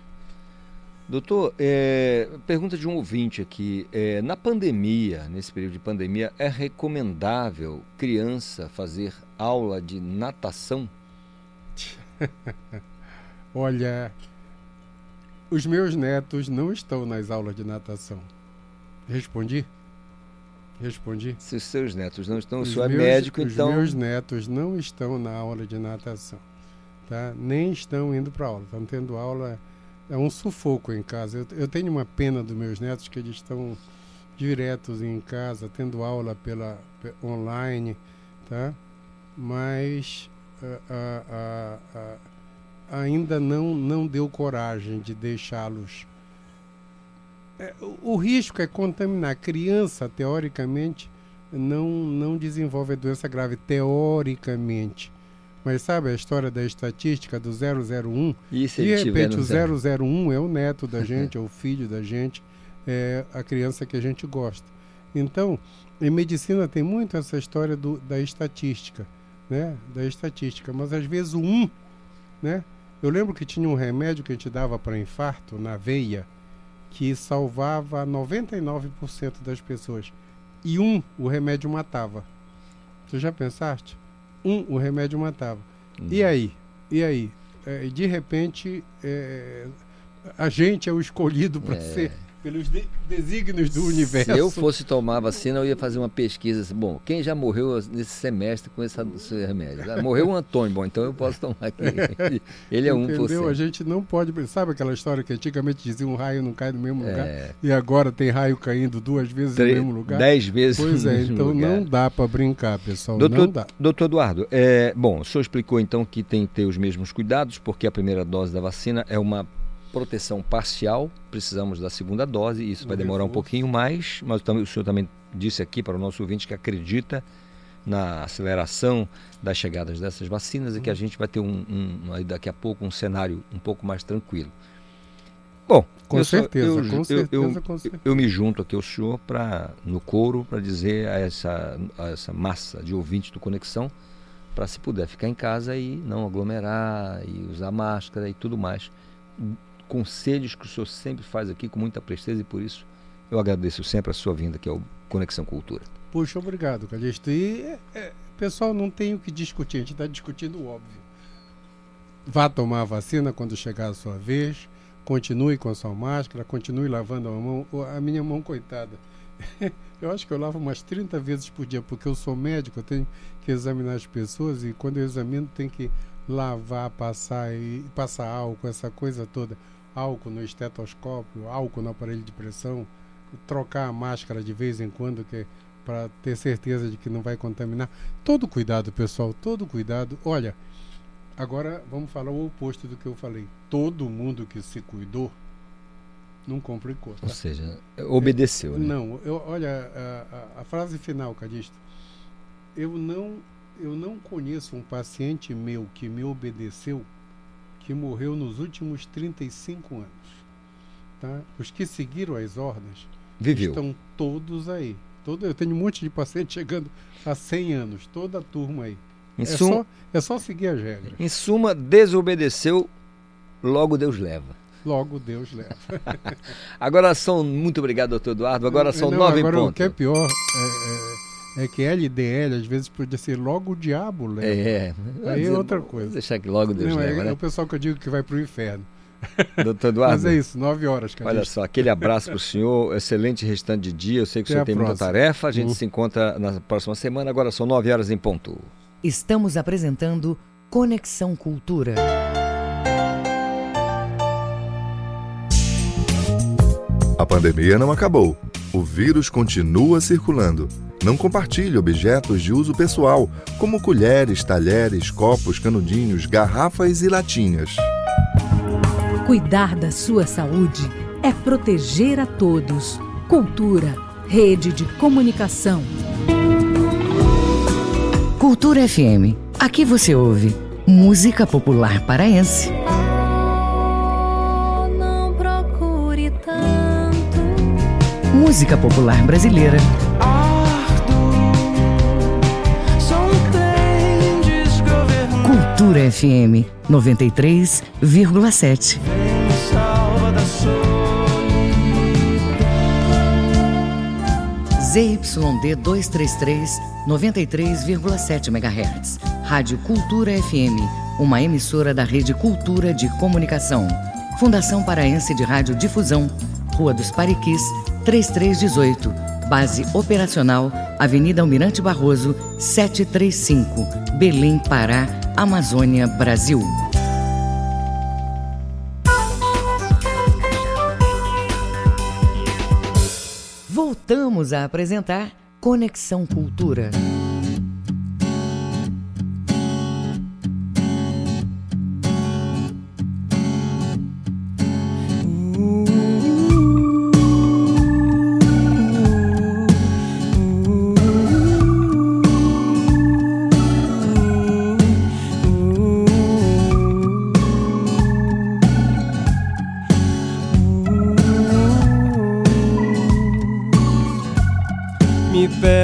Doutor, é, pergunta de um ouvinte aqui. é, na pandemia, nesse período de pandemia, é recomendável criança fazer aula de natação? Olha, os meus netos não estão nas aulas de natação. Respondi? Respondi? Se os seus netos não estão, o Os senhor é médico, os então. meus netos não estão na aula de natação, tá? Nem estão indo para aula, estão tendo aula é um sufoco em casa. Eu, eu tenho uma pena dos meus netos que eles estão diretos em casa, tendo aula pela pe- online, tá? Mas ainda não não deu coragem de deixá-los. É, o, o risco é contaminar criança, teoricamente não, não desenvolve a doença grave, teoricamente. Mas sabe a história da estatística do 001? E se De repente o zero? 001 é o neto da gente, é o filho da gente, é a criança que a gente gosta. Então, em medicina tem muito essa história do, da estatística, né? Da estatística, mas às vezes o 1, né? Eu lembro que tinha um remédio que a gente dava para infarto na veia que salvava 99% das pessoas. E um, o remédio matava. Você já pensaste? Um, o remédio matava. E aí? E aí? É, de repente, é, a gente é o escolhido para É. ser pelos de- desígnios do universo. Se eu fosse tomar vacina, eu ia fazer uma pesquisa. assim, Bom, quem já morreu nesse semestre com esse, esse remédio? Ah, Morreu o Antônio, bom, então eu posso tomar aqui. Ele é um Entendeu? A gente não pode. Sabe aquela história que antigamente dizia um raio não cai no mesmo lugar? É. E agora tem raio caindo duas vezes no mesmo lugar? Dez vezes Pois é, então lugar. não dá para brincar, pessoal. não Doutor, dá. doutor Eduardo, é, bom, o senhor explicou então que tem que ter os mesmos cuidados, porque a primeira dose da vacina é uma proteção parcial, precisamos da segunda dose, e isso vai demorar um pouquinho mais, mas também- o senhor também disse aqui para o nosso ouvinte que acredita na aceleração das chegadas dessas vacinas e que a gente vai ter um, um- daqui a pouco um cenário um pouco mais tranquilo. Bom, Com eu certeza, eu- com eu- certeza, com certeza. eu me junto aqui ao senhor para no coro para dizer a essa, a essa massa de ouvintes do Conexão para se puder ficar em casa e não aglomerar e usar máscara e tudo mais. Conselhos que o senhor sempre faz aqui com muita presteza e por isso eu agradeço sempre a sua vinda aqui ao Conexão Cultura. Puxa, obrigado, Calixto. E, é, é, pessoal, não tem o que discutir, a gente está discutindo o óbvio. Vá tomar a vacina quando chegar a sua vez, continue com a sua máscara, continue lavando a mão. A minha mão, coitada, eu acho que eu lavo umas 30 vezes por dia, porque eu sou médico, eu tenho que examinar as pessoas e quando eu examino tem que lavar, passar e passar álcool, essa coisa toda. Álcool no estetoscópio, álcool no aparelho de pressão, trocar a máscara de vez em quando, que para ter certeza de que não vai contaminar. Todo cuidado, pessoal, todo cuidado. Olha, agora vamos falar o oposto do que eu falei. Todo mundo que se cuidou não complicou. Ou Tá? seja, obedeceu. Né? Não, eu, olha a, a- a frase final, Cadisto. Eu não, eu não conheço um paciente meu que me obedeceu que morreu nos últimos 35 anos. Tá? Os que seguiram as ordens Viveu. estão todos aí. Todo, eu tenho um monte de paciente chegando a 100 anos, toda a turma aí. Em, É sum- só, é só seguir as regras. em suma, desobedeceu, logo Deus leva. Logo Deus leva. Agora são. Muito obrigado, doutor Eduardo. Agora são Não, nove agora, ponto. O que é pior é, é- é que LDL às vezes podia ser logo o diabo leva. É, Aí é outra coisa. Deixar que logo Deus Não, é, leva, é né? o pessoal que eu digo que vai pro inferno. Doutor Eduardo, Mas é isso, nove horas, cara. olha só, aquele abraço para o senhor, excelente restante de dia. Eu sei que o Até senhor a tem muita próxima. tarefa. A gente Uhum. se encontra na próxima semana. Agora são nove horas em ponto. Estamos apresentando Conexão Cultura. A pandemia não acabou. O vírus continua circulando. Não compartilhe objetos de uso pessoal, como colheres, talheres, copos, canudinhos, garrafas e latinhas. Cuidar da sua saúde é proteger a todos. Cultura, rede de comunicação. Cultura FM. Aqui você ouve música popular paraense. Música popular brasileira. Cultura FM 93,7. Salva da solidão. ZYD 233, 93,7 MHz. Rádio Cultura FM, uma emissora da Rede Cultura de Comunicação. Fundação Paraense de Rádio Difusão, Rua dos Pariquis, 3318. Base operacional, Avenida Almirante Barroso, 735. Belém, Pará, Amazônia, Brasil. Voltamos a apresentar Conexão Cultura.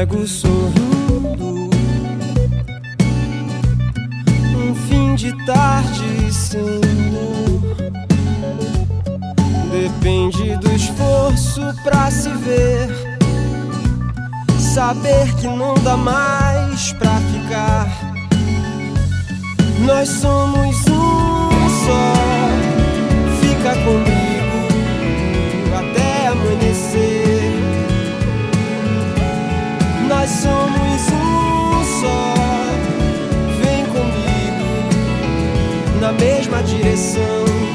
Pego sorrindo. Um fim de tarde sem. Depende do esforço pra se ver. Saber que não dá mais pra ficar. Nós somos um só. na mesma direção.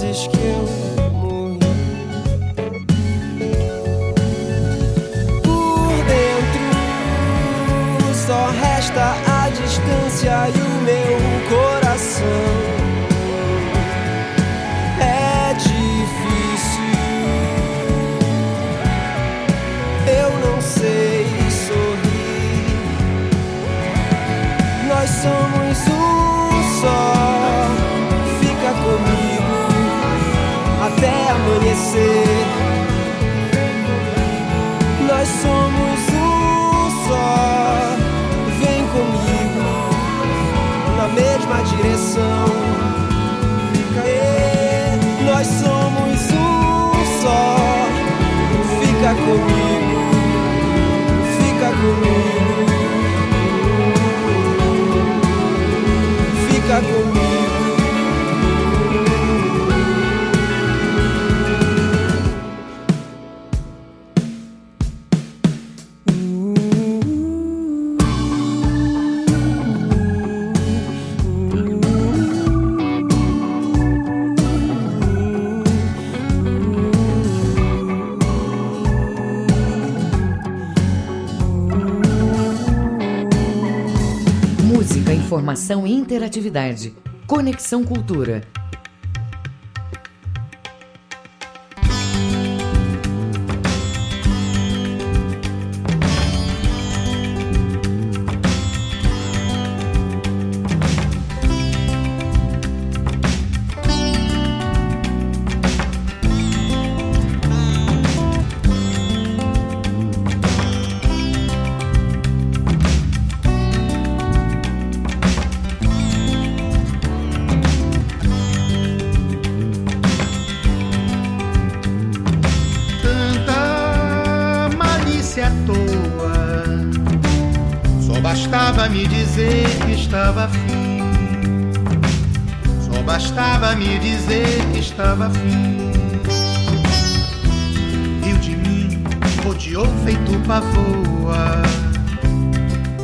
Vezes que eu morri. Por dentro só resta a distância e o meu comigo, fica comigo. Fica comigo. Interatividade. Conexão Cultura. Bastava me dizer que estava afim. Só bastava me dizer que estava afim. Riu de mim, rodeou feito pavoa.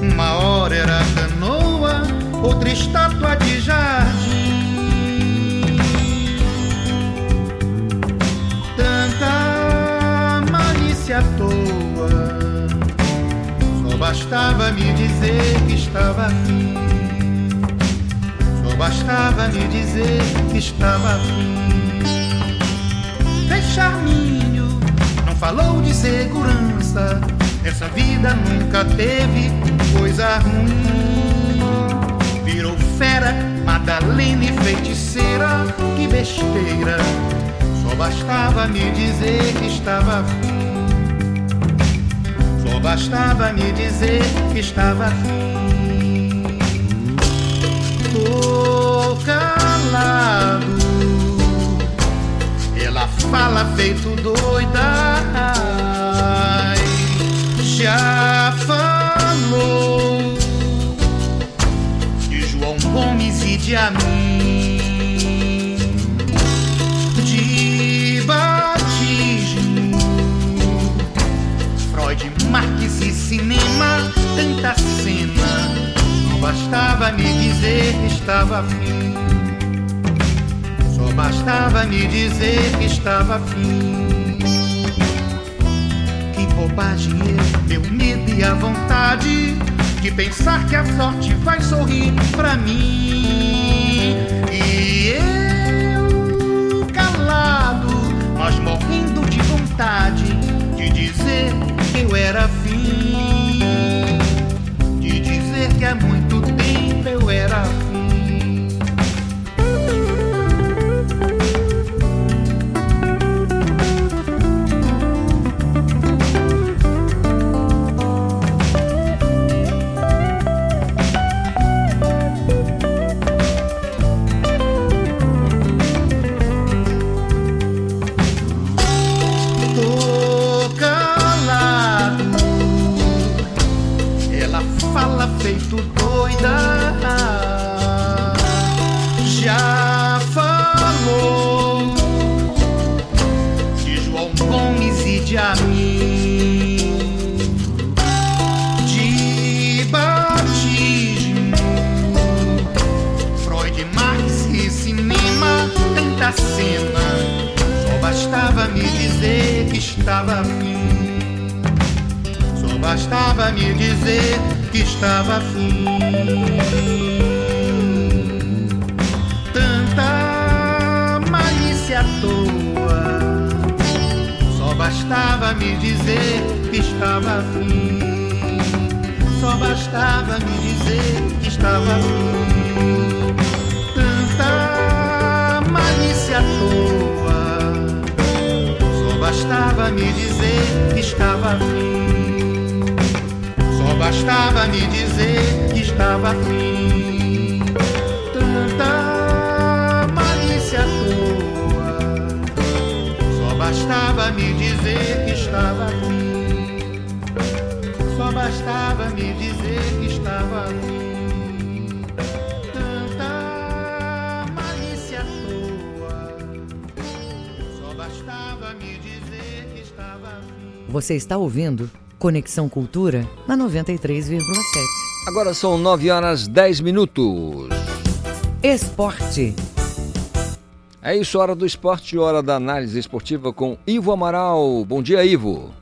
Uma hora era canoa, outra estátua de jardim. Bastava me dizer que estava afim. Só bastava me dizer que estava afim. Charminho, não falou de segurança. Essa vida nunca teve coisa ruim. Virou fera, Madalena e feiticeira, que besteira. Só bastava me dizer que estava afim. Só bastava me dizer que estava afim. Tô calado. Ela fala feito doida. Já falou de João Gomes e de Amin Marx e cinema, tanta cena. Não bastava me dizer que estava afim. Só bastava me dizer que estava afim. Que bobagem eu, meu medo e a vontade de pensar que a sorte vai sorrir pra mim. E eu calado, mas morrendo de vontade de dizer que eu era estava afim. Só bastava me dizer que estava afim. Tanta malícia à toa. Só bastava me dizer que estava afim. Só bastava me dizer que estava afim. Tanta malícia à toa. Bastava me dizer que estava afim. Só bastava me dizer que estava afim. Tanta malícia à toa. Só bastava me dizer que estava afim. Só bastava me dizer que estava afim. Você está ouvindo Conexão Cultura na 93,7. Agora são 9 horas 10 minutos. Esporte. É isso, hora do esporte, hora da análise esportiva com Ivo Amaral. Bom dia, Ivo.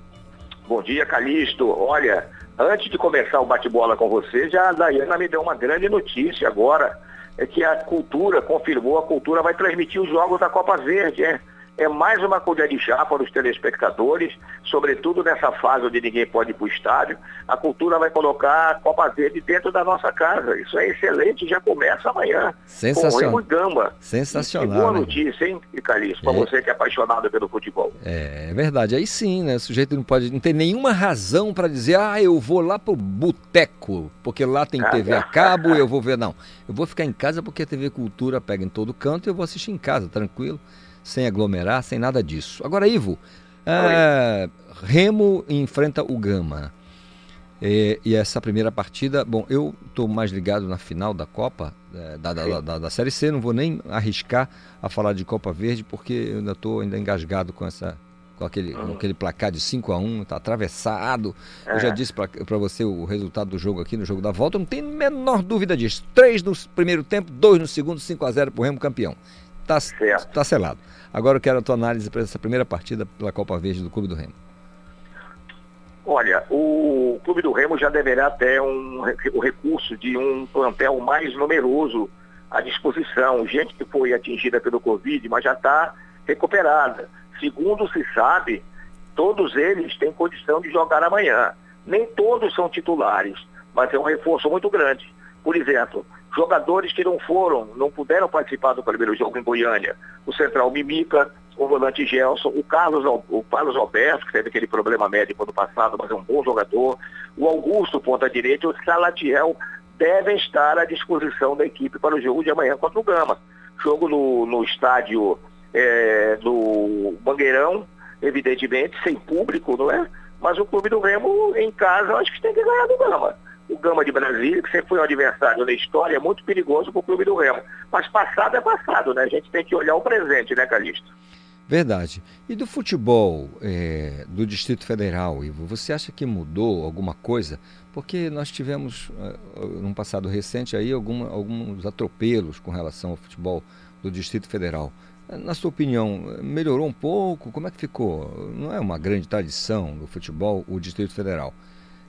Bom dia, Calixto. Olha, antes de começar o bate-bola com você, já a Dayana me deu uma grande notícia agora. É que a cultura confirmou, a cultura vai transmitir os jogos da Copa Verde, é. É mais uma colher de chá para os telespectadores, sobretudo nessa fase onde ninguém pode ir para o estádio. A cultura vai colocar a Copa Verde dentro da nossa casa. Isso é excelente, já começa amanhã. Sensacional. Com o e Gamba. Sensacional, Que boa né? notícia, hein, Calixto, para É. você que é apaixonado pelo futebol. É, é verdade. Aí sim, né? O sujeito não pode, não tem nenhuma razão para dizer, ah, eu vou lá pro boteco, porque lá tem TV a cabo, eu vou ver. Não. Eu vou ficar em casa porque a TV Cultura pega em todo canto e eu vou assistir em casa, tranquilo, sem aglomerar, sem nada disso. Agora, Ivo, é, Remo enfrenta o Gama. É, e essa primeira partida, bom, eu estou mais ligado na final da Copa, é, da, da, da, da Série C, não vou nem arriscar a falar de Copa Verde, porque eu ainda estou ainda engasgado com essa com aquele, com aquele placar de 5 a 1 tá atravessado. Eu já É. disse para você o resultado do jogo aqui no jogo da volta, não tenho a menor dúvida disso. 3 no primeiro tempo, 2 no segundo, 5 a 0 pro Remo campeão. Tá, tá selado. Agora eu quero a tua análise para essa primeira partida pela Copa Verde do Clube do Remo. Olha, o Clube do Remo já deverá ter um, o recurso de um plantel mais numeroso à disposição. Gente que foi atingida pelo Covid, mas já está recuperada. Segundo se sabe, todos eles têm condição de jogar amanhã. Nem todos são titulares, mas é um reforço muito grande. Por exemplo, jogadores que não foram, não puderam participar do primeiro jogo em Goiânia. O central Mimica, o volante Gelson, o Carlos, o Carlos Alberto, que teve aquele problema médico no passado, mas é um bom jogador, o Augusto, ponta direita, o Salatiel devem estar à disposição da equipe para o jogo de amanhã contra o Gama. Jogo no, no estádio eh, do Mangueirão, evidentemente, sem público, não é? Mas o clube do Remo, em casa, acho que tem que ganhar do Gama. O Gama de Brasília, que sempre foi um adversário na história, é muito perigoso para o clube do Remo. Mas passado é passado, né? A gente tem que olhar o presente, né, Calixto? Verdade. E do futebol é, do Distrito Federal, Ivo, você acha que mudou alguma coisa? Porque nós tivemos, uh, num passado recente, aí alguma, alguns atropelos com relação ao futebol do Distrito Federal. Na sua opinião, melhorou um pouco? Como é que ficou? Não é uma grande tradição do futebol o Distrito Federal?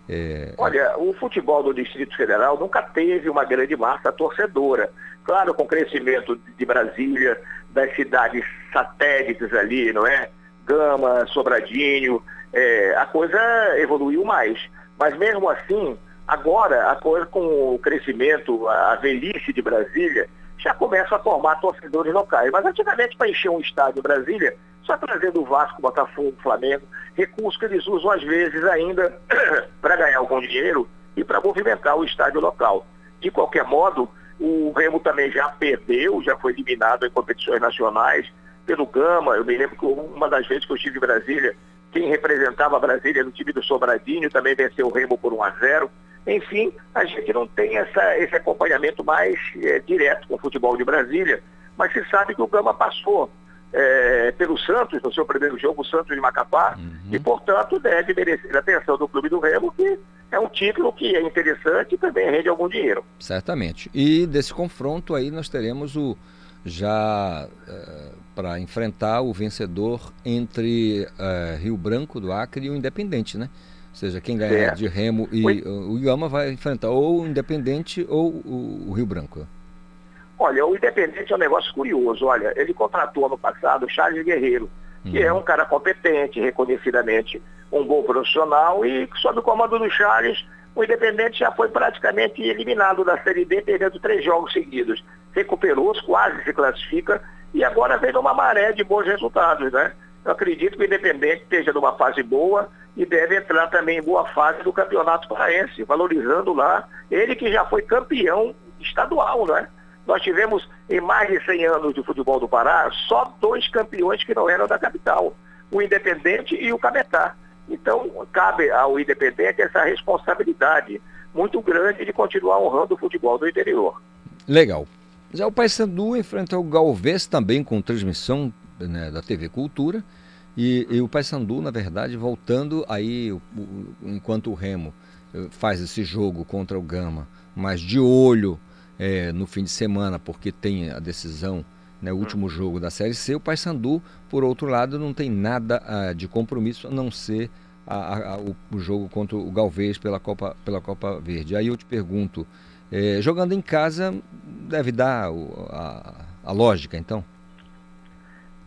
É, Olha, o futebol do Distrito Federal nunca teve uma grande massa torcedora. Claro, com o crescimento de Brasília, das cidades satélites ali, não é? Gama, Sobradinho, é, a coisa evoluiu mais. Mas mesmo assim, agora, a coisa com o crescimento, a velhice de Brasília, já começa a formar torcedores locais. Mas antigamente, para encher um estádio em Brasília, só trazendo o Vasco, Botafogo, Flamengo, recursos que eles usam às vezes ainda para ganhar algum dinheiro e para movimentar o estádio local. De qualquer modo, o Remo também já perdeu, já foi eliminado em competições nacionais pelo Gama. Eu me lembro que uma das vezes que eu estive em Brasília, quem representava Brasília no time do Sobradinho também venceu o Remo por 1 a 0. Enfim, a gente não tem essa, esse acompanhamento mais eh, direto com o futebol de Brasília, mas se sabe que o Gama passou eh, pelo Santos no seu primeiro jogo, o Santos de Macapá, e portanto deve merecer a atenção do Clube do Remo, que é um título que é interessante e também rende algum dinheiro. Certamente. E desse confronto aí nós teremos o já eh, para enfrentar o vencedor entre uh, Rio Branco do Acre e o Independente, né? Ou seja, quem ganhar é. de Remo e Oi. o Gama vai enfrentar ou o Independente ou o, o Rio Branco. Olha, o Independente é um negócio curioso. Olha, ele contratou ano passado o Charles Guerreiro, que uhum. é um cara competente, reconhecidamente um bom profissional, e sob o comando do Charles, o Independente já foi praticamente eliminado da Série D, perdendo três jogos seguidos. Recuperou-se, quase se classifica, e agora vem uma maré de bons resultados, né? Eu acredito que o Independente esteja numa fase boa e deve entrar também em boa fase do Campeonato Paraense, valorizando lá ele que já foi campeão estadual, né? Nós tivemos, em mais de 100 anos de futebol do Pará, só dois campeões que não eram da capital, o Independente e o Cabetá. Então, cabe ao Independente essa responsabilidade muito grande de continuar honrando o futebol do interior. Legal. Já o Paysandu enfrenta o Galvez também com transmissão né, da TV Cultura. E, e o Paysandu, na verdade, voltando aí, o, o, enquanto o Remo eh, faz esse jogo contra o Gama, mas de olho é, no fim de semana, porque tem a decisão, né, o último jogo da Série C, o Paysandu, por outro lado, não tem nada ah, de compromisso a não ser a, a, o, o, jogo contra o Galvez pela Copa, pela Copa Verde. Aí eu te pergunto, é, jogando em casa, deve dar o, a, a lógica, então?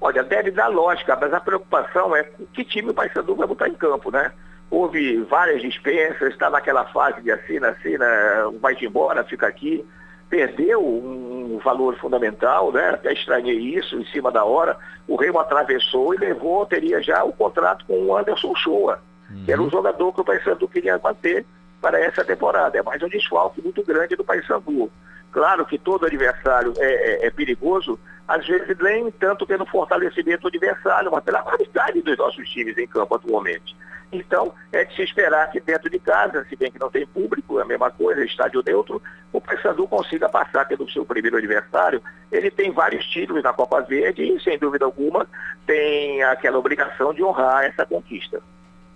Olha, deve dar lógica, mas a preocupação é que time o Paysandu vai botar em campo, né? Houve várias dispensas, está naquela fase de assina, assina, vai embora, fica aqui perdeu um valor fundamental, né? Até estranhei isso em cima da hora. O Remo atravessou e levou, teria já o contrato com o Anderson Shoa, uhum. que era um jogador que o Paysandu queria manter para essa temporada. É mais um desfalque muito grande do Paysandu. Claro que todo adversário é, é, é, perigoso, às vezes nem tanto pelo fortalecimento do adversário, mas pela qualidade dos nossos times em campo atualmente. Então, é de se esperar que dentro de casa, se bem que não tem público, é a mesma coisa, estádio neutro, o Paysandu consiga passar pelo seu primeiro adversário. Ele tem vários títulos na Copa Verde e, sem dúvida alguma, tem aquela obrigação de honrar essa conquista.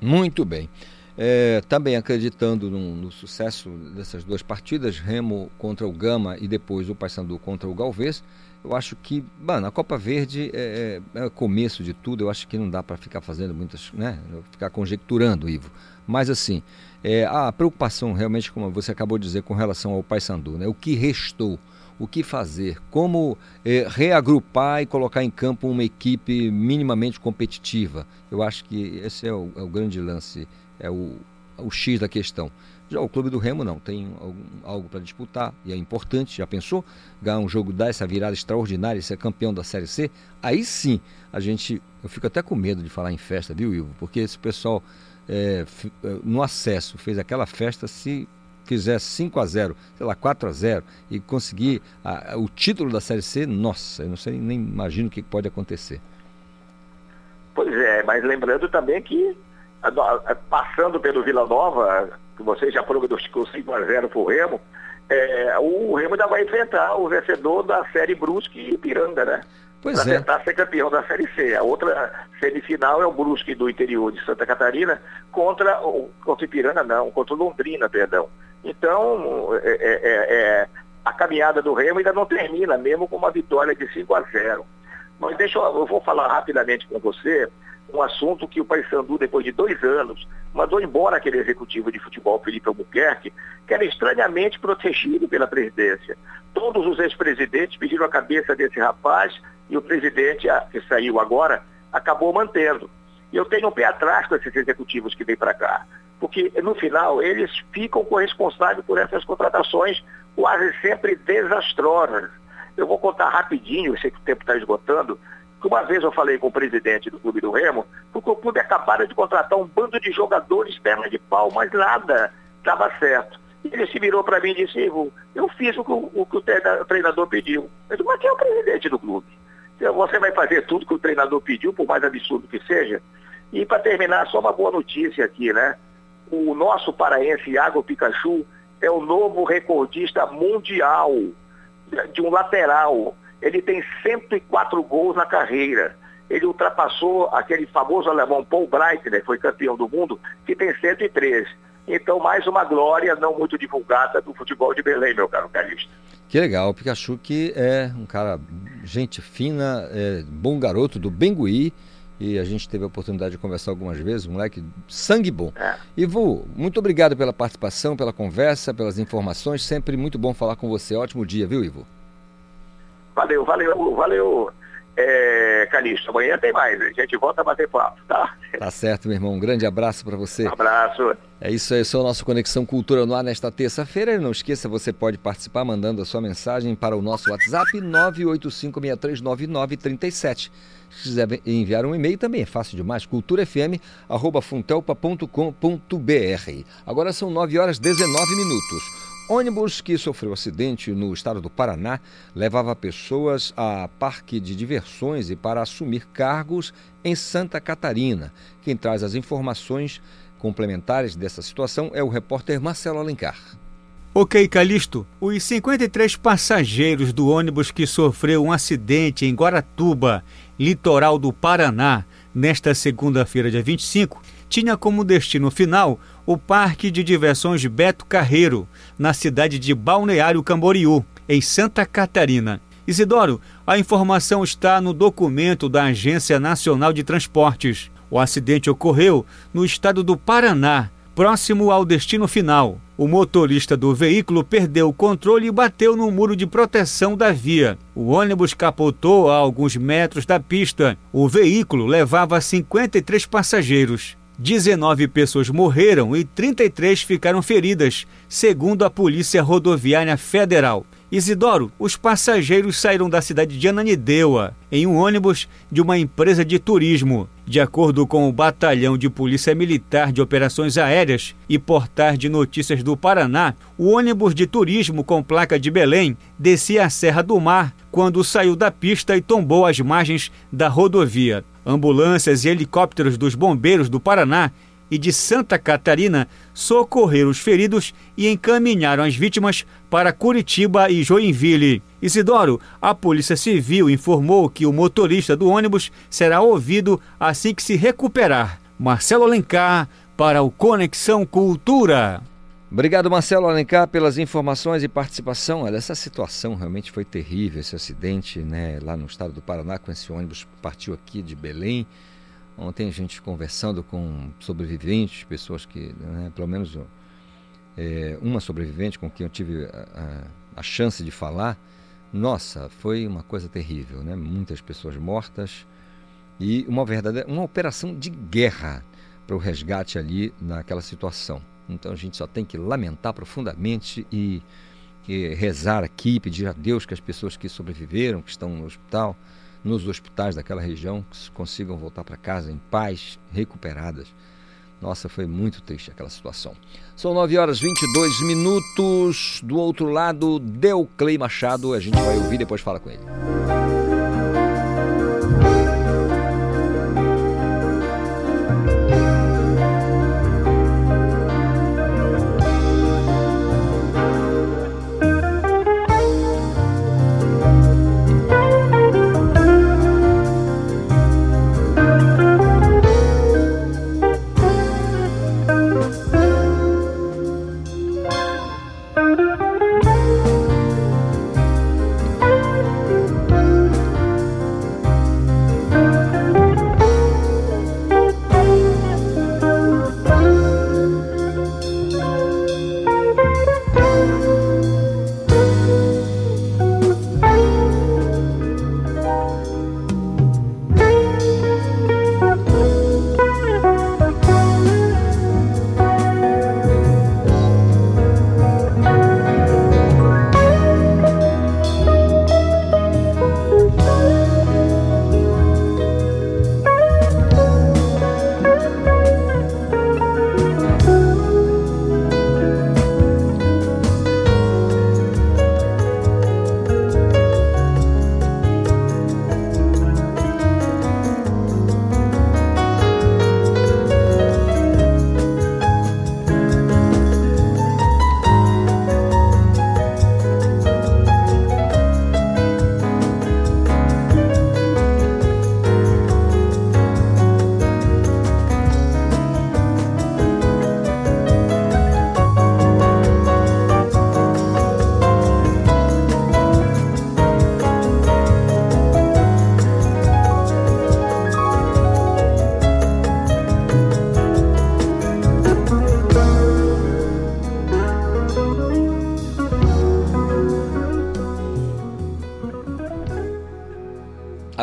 Muito bem. É, também acreditando no, no, sucesso dessas duas partidas, Remo contra o Gama e depois o Paysandu contra o Galvez, eu acho que, mano, a Copa Verde é, é, é começo de tudo, eu acho que não dá para ficar fazendo muitas, né, ficar conjecturando, Ivo. Mas assim, é, a preocupação realmente, como você acabou de dizer, com relação ao Paysandu, né, o que restou, o que fazer, como é, reagrupar e colocar em campo uma equipe minimamente competitiva. Eu acho que esse é o, é o grande lance é o, o X da questão. Já o Clube do Remo não, tem algum, algo para disputar e é importante, já pensou? Ganhar um jogo, dar essa virada extraordinária ser campeão da Série C? Aí sim, a gente. Eu fico até com medo de falar em festa, viu, Ivo? Porque esse pessoal é, é no acesso fez aquela festa, se fizer 5 a 0 sei lá, 4 a 0 e conseguir a, a, o título da Série C, nossa, eu não sei, nem imagino o que pode acontecer. Pois é, mas lembrando também que passando pelo Vila Nova, que você já prognosticou 5 a 0 para o Remo, é, o Remo ainda vai enfrentar o vencedor da série Brusque e Ipiranga, né? Pois pra é. tentar ser campeão da Série C. A outra semifinal é o Brusque do interior de Santa Catarina contra o contra Ipiranga, não, contra Londrina, perdão. Então, é, é, é, é, a caminhada do Remo ainda não termina, mesmo com uma vitória de 5 a 0. Mas deixa eu, eu vou falar rapidamente com você um assunto que o Paysandu, depois de dois anos, mandou embora aquele executivo de futebol, Felipe Albuquerque, que era estranhamente protegido pela presidência. Todos os ex-presidentes pediram a cabeça desse rapaz e o presidente, que saiu agora, acabou mantendo. E eu tenho um pé atrás com esses executivos que vêm para cá, porque no final eles ficam corresponsáveis por essas contratações quase sempre desastrosas. Eu vou contar rapidinho, eu sei que o tempo está esgotando, uma vez eu falei com o presidente do Clube do Remo, porque o clube acabara de contratar um bando de jogadores perna de pau, mas nada estava certo. Ele se virou para mim e disse, eu fiz o que o, o, que o treinador pediu. Eu disse, mas quem é o presidente do clube? Você vai fazer tudo que o treinador pediu, por mais absurdo que seja? E para terminar, só uma boa notícia aqui, né? O nosso paraense Iago Pikachu é o novo recordista mundial de um lateral ele tem 104 gols na carreira. Ele ultrapassou aquele famoso alemão Paul Breitner, foi campeão do mundo, que tem 103. Então, mais uma glória não muito divulgada do futebol de Belém, meu caro Calixto. Que legal, o Pikachu que é um cara, gente fina, é, bom garoto do Bengui, e a gente teve a oportunidade de conversar algumas vezes, um moleque sangue bom. É. Ivo, muito obrigado pela participação, pela conversa, pelas informações, sempre muito bom falar com você. Ótimo dia, viu, Ivo? Valeu, valeu, valeu, é, Calixto. Amanhã tem mais, a gente volta a bater papo, tá? Tá certo, meu irmão. Um grande abraço para você. Um abraço. É isso aí, esse é o nosso Conexão Cultura no ar nesta terça-feira. Não esqueça, você pode participar mandando a sua mensagem para o nosso WhatsApp 985639937. Se quiser enviar um e-mail também é fácil demais, culturafm@funtelpa.com.br. Agora são 9 horas 19 minutos. Ônibus que sofreu acidente no estado do Paraná levava pessoas a parque de diversões e para assumir cargos em Santa Catarina. Quem traz as informações complementares dessa situação é o repórter Marcelo Alencar. Ok, Calixto. Os 53 passageiros do ônibus que sofreu um acidente em Guaratuba, litoral do Paraná, nesta segunda-feira, dia 25, tinha como destino final o Parque de Diversões Beto Carreiro, na cidade de Balneário Camboriú, em Santa Catarina. Isidoro, a informação está no documento da Agência Nacional de Transportes. O acidente ocorreu no estado do Paraná, próximo ao destino final. O motorista do veículo perdeu o controle e bateu no muro de proteção da via. O ônibus capotou a alguns metros da pista. O veículo levava 53 passageiros. 19 pessoas morreram e 33 ficaram feridas, segundo a Polícia Rodoviária Federal. Isidoro, os passageiros saíram da cidade de Ananindeua em um ônibus de uma empresa de turismo. De acordo com o Batalhão de Polícia Militar de Operações Aéreas e Portar de Notícias do Paraná, o ônibus de turismo com placa de Belém descia a Serra do Mar quando saiu da pista e tombou às margens da rodovia. Ambulâncias e helicópteros dos bombeiros do Paraná e de Santa Catarina socorreram os feridos e encaminharam as vítimas para Curitiba e Joinville. Isidoro, a Polícia Civil informou que o motorista do ônibus será ouvido assim que se recuperar. Marcelo Alencar para o Conexão Cultura. Obrigado, Marcelo Alencar, pelas informações e participação. Olha, essa situação realmente foi terrível, esse acidente né, lá no estado do Paraná, com esse ônibus que partiu aqui de Belém. Ontem a gente conversando com sobreviventes, pessoas que, né, pelo menos é, uma sobrevivente com quem eu tive a, a, a, chance de falar, nossa, foi uma coisa terrível, né? Muitas pessoas mortas e uma verdadeira, uma operação de guerra para o resgate ali naquela situação. Então a gente só tem que lamentar profundamente e, e rezar aqui, pedir a Deus que as pessoas que sobreviveram, que estão no hospital, nos hospitais daquela região consigam voltar para casa em paz, recuperadas. Nossa, foi muito triste aquela situação. São 9 horas 22 minutos. Do outro lado, Clay Machado. A gente vai ouvir e depois fala com ele.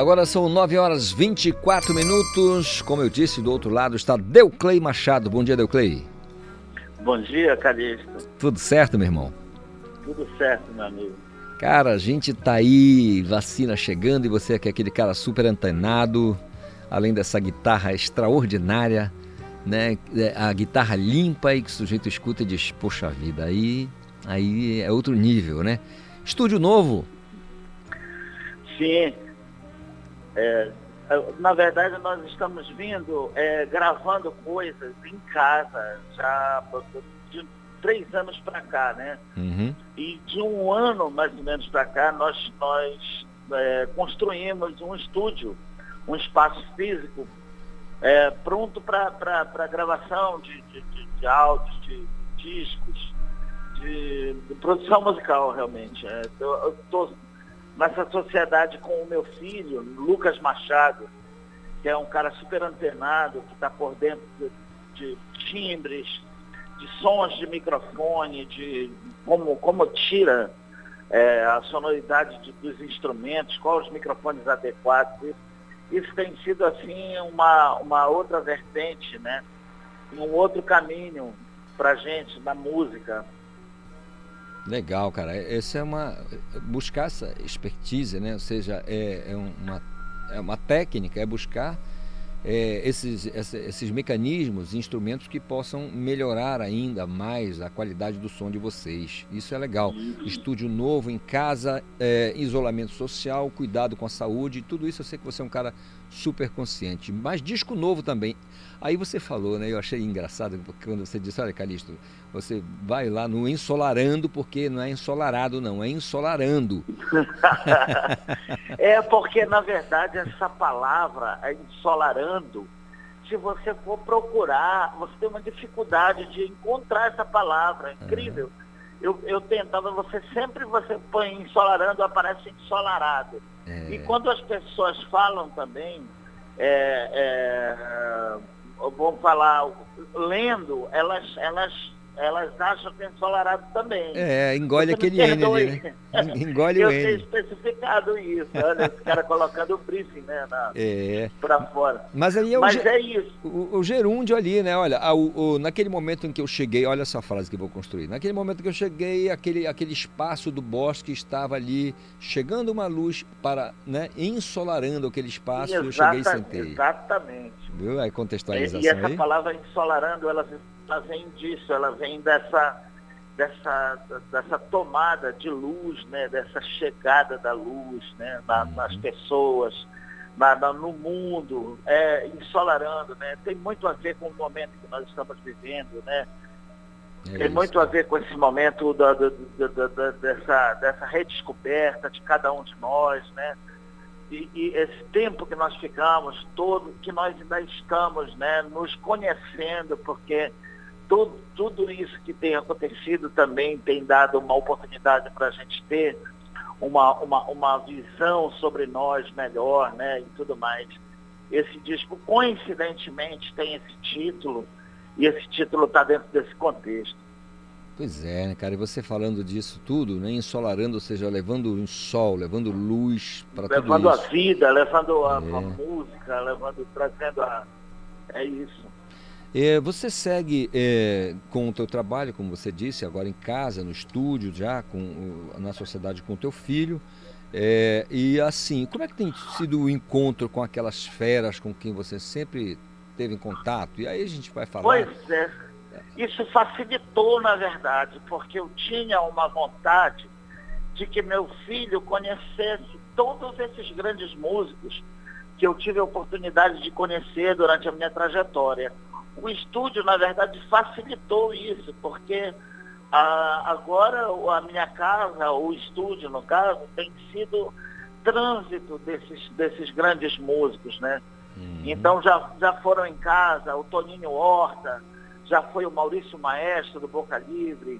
Agora são 9 horas 24 minutos. Como eu disse, do outro lado está Deuclei Machado. Bom dia, Deuclei. Bom dia, Calixto. Tudo certo, meu irmão? Tudo certo, meu amigo. Cara, a gente tá aí, vacina chegando e você é aquele cara super antenado, além dessa guitarra extraordinária, né? É, a guitarra limpa e que o sujeito escuta e diz, poxa vida, aí, aí é outro nível, né? Estúdio novo. Sim. É, na verdade, nós estamos vindo é, gravando coisas em casa já de três anos para cá, né? Uhum. E de um ano mais ou menos para cá, nós, nós é, construímos um estúdio, um espaço físico é, pronto para gravação de, de, de, de áudios, de, discos, de, produção musical realmente. É, eu estou nessa sociedade com o meu filho, Lucas Machado, que é um cara super antenado, que está por dentro de, de, timbres, de sons de microfone, de como, como tira é, a sonoridade de, dos instrumentos, quais os microfones adequados. Isso, tem sido assim uma, uma outra vertente, né? um outro caminho para gente na música. Legal, cara. Essa é uma buscar essa expertise, né? Ou seja, é, é uma é uma técnica, é buscar é, esses, esses mecanismos, instrumentos que possam melhorar ainda mais a qualidade do som de vocês. Isso é legal. Estúdio novo em casa, é, isolamento social, cuidado com a saúde, tudo isso eu sei que você é um cara super consciente. Mas disco novo também. Aí você falou, né? Eu achei engraçado quando você disse, olha, Calixto, você vai lá no ensolarando, porque não é ensolarado, não, é ensolarando. é porque, na verdade, essa palavra, é ensolarando, se você for procurar, você tem uma dificuldade de encontrar essa palavra. É incrível. Uhum. Eu, eu tentava, você sempre você põe ensolarando, aparece ensolarado. É. E quando as pessoas falam também, é, é, vamos falar, lendo, elas, elas elas acham que é ensolarado também. É, engole aquele N ali, né? Engole o N. Eu especificado isso, olha, esse cara colocando o briefing, né, na, é. pra fora. Mas aí é Mas o, é isso. O, o gerúndio ali, né, olha, a, o, o, naquele momento em que eu cheguei, olha essa frase que eu vou construir, naquele momento que eu cheguei, aquele, aquele espaço do bosque estava ali, chegando uma luz para, né, ensolarando aquele espaço, Exata, eu cheguei e sentei. Exatamente. Viu a contextualização E, e essa aí? palavra ensolarando, ela ela vem disso, ela vem dessa, dessa, dessa tomada de luz, né, dessa chegada da luz né, na, uhum. nas pessoas, na, na, no mundo, é, ensolarando, né? Tem muito a ver com o momento que nós estamos vivendo, né? É Tem muito a ver com esse momento da, da, da, dessa, dessa redescoberta de cada um de nós, né? E, e, esse tempo que nós ficamos, todo, que nós ainda estamos, né, nos conhecendo, porque tudo, tudo isso que tem acontecido também tem dado uma oportunidade para a gente ter uma, uma, uma visão sobre nós melhor, né? E tudo mais. Esse disco, coincidentemente, tem esse título, e esse título está dentro desse contexto. Pois é, né, cara? E você falando disso tudo, né? Ensolarando, ou seja, levando um sol, levando luz para tudo isso. Levando a vida, levando a, é. a música, levando, trazendo a... É isso. É, você segue é, com o teu trabalho, como você disse, agora em casa, no estúdio, já com, na sociedade com o teu filho. É, e assim, como é que tem sido o encontro com aquelas feras com quem você sempre teve em contato? E aí a gente vai falar. Pois é. Isso facilitou, na verdade, porque eu tinha uma vontade de que meu filho conhecesse todos esses grandes músicos que eu tive a oportunidade de conhecer durante a minha trajetória o estúdio, na verdade, facilitou isso, porque ah, agora a minha casa, o estúdio, no caso, tem sido trânsito desses, desses grandes músicos, né? Uhum. Então já, já foram em casa o Toninho Horta, já foi o Maurício Maestro do Boca Livre,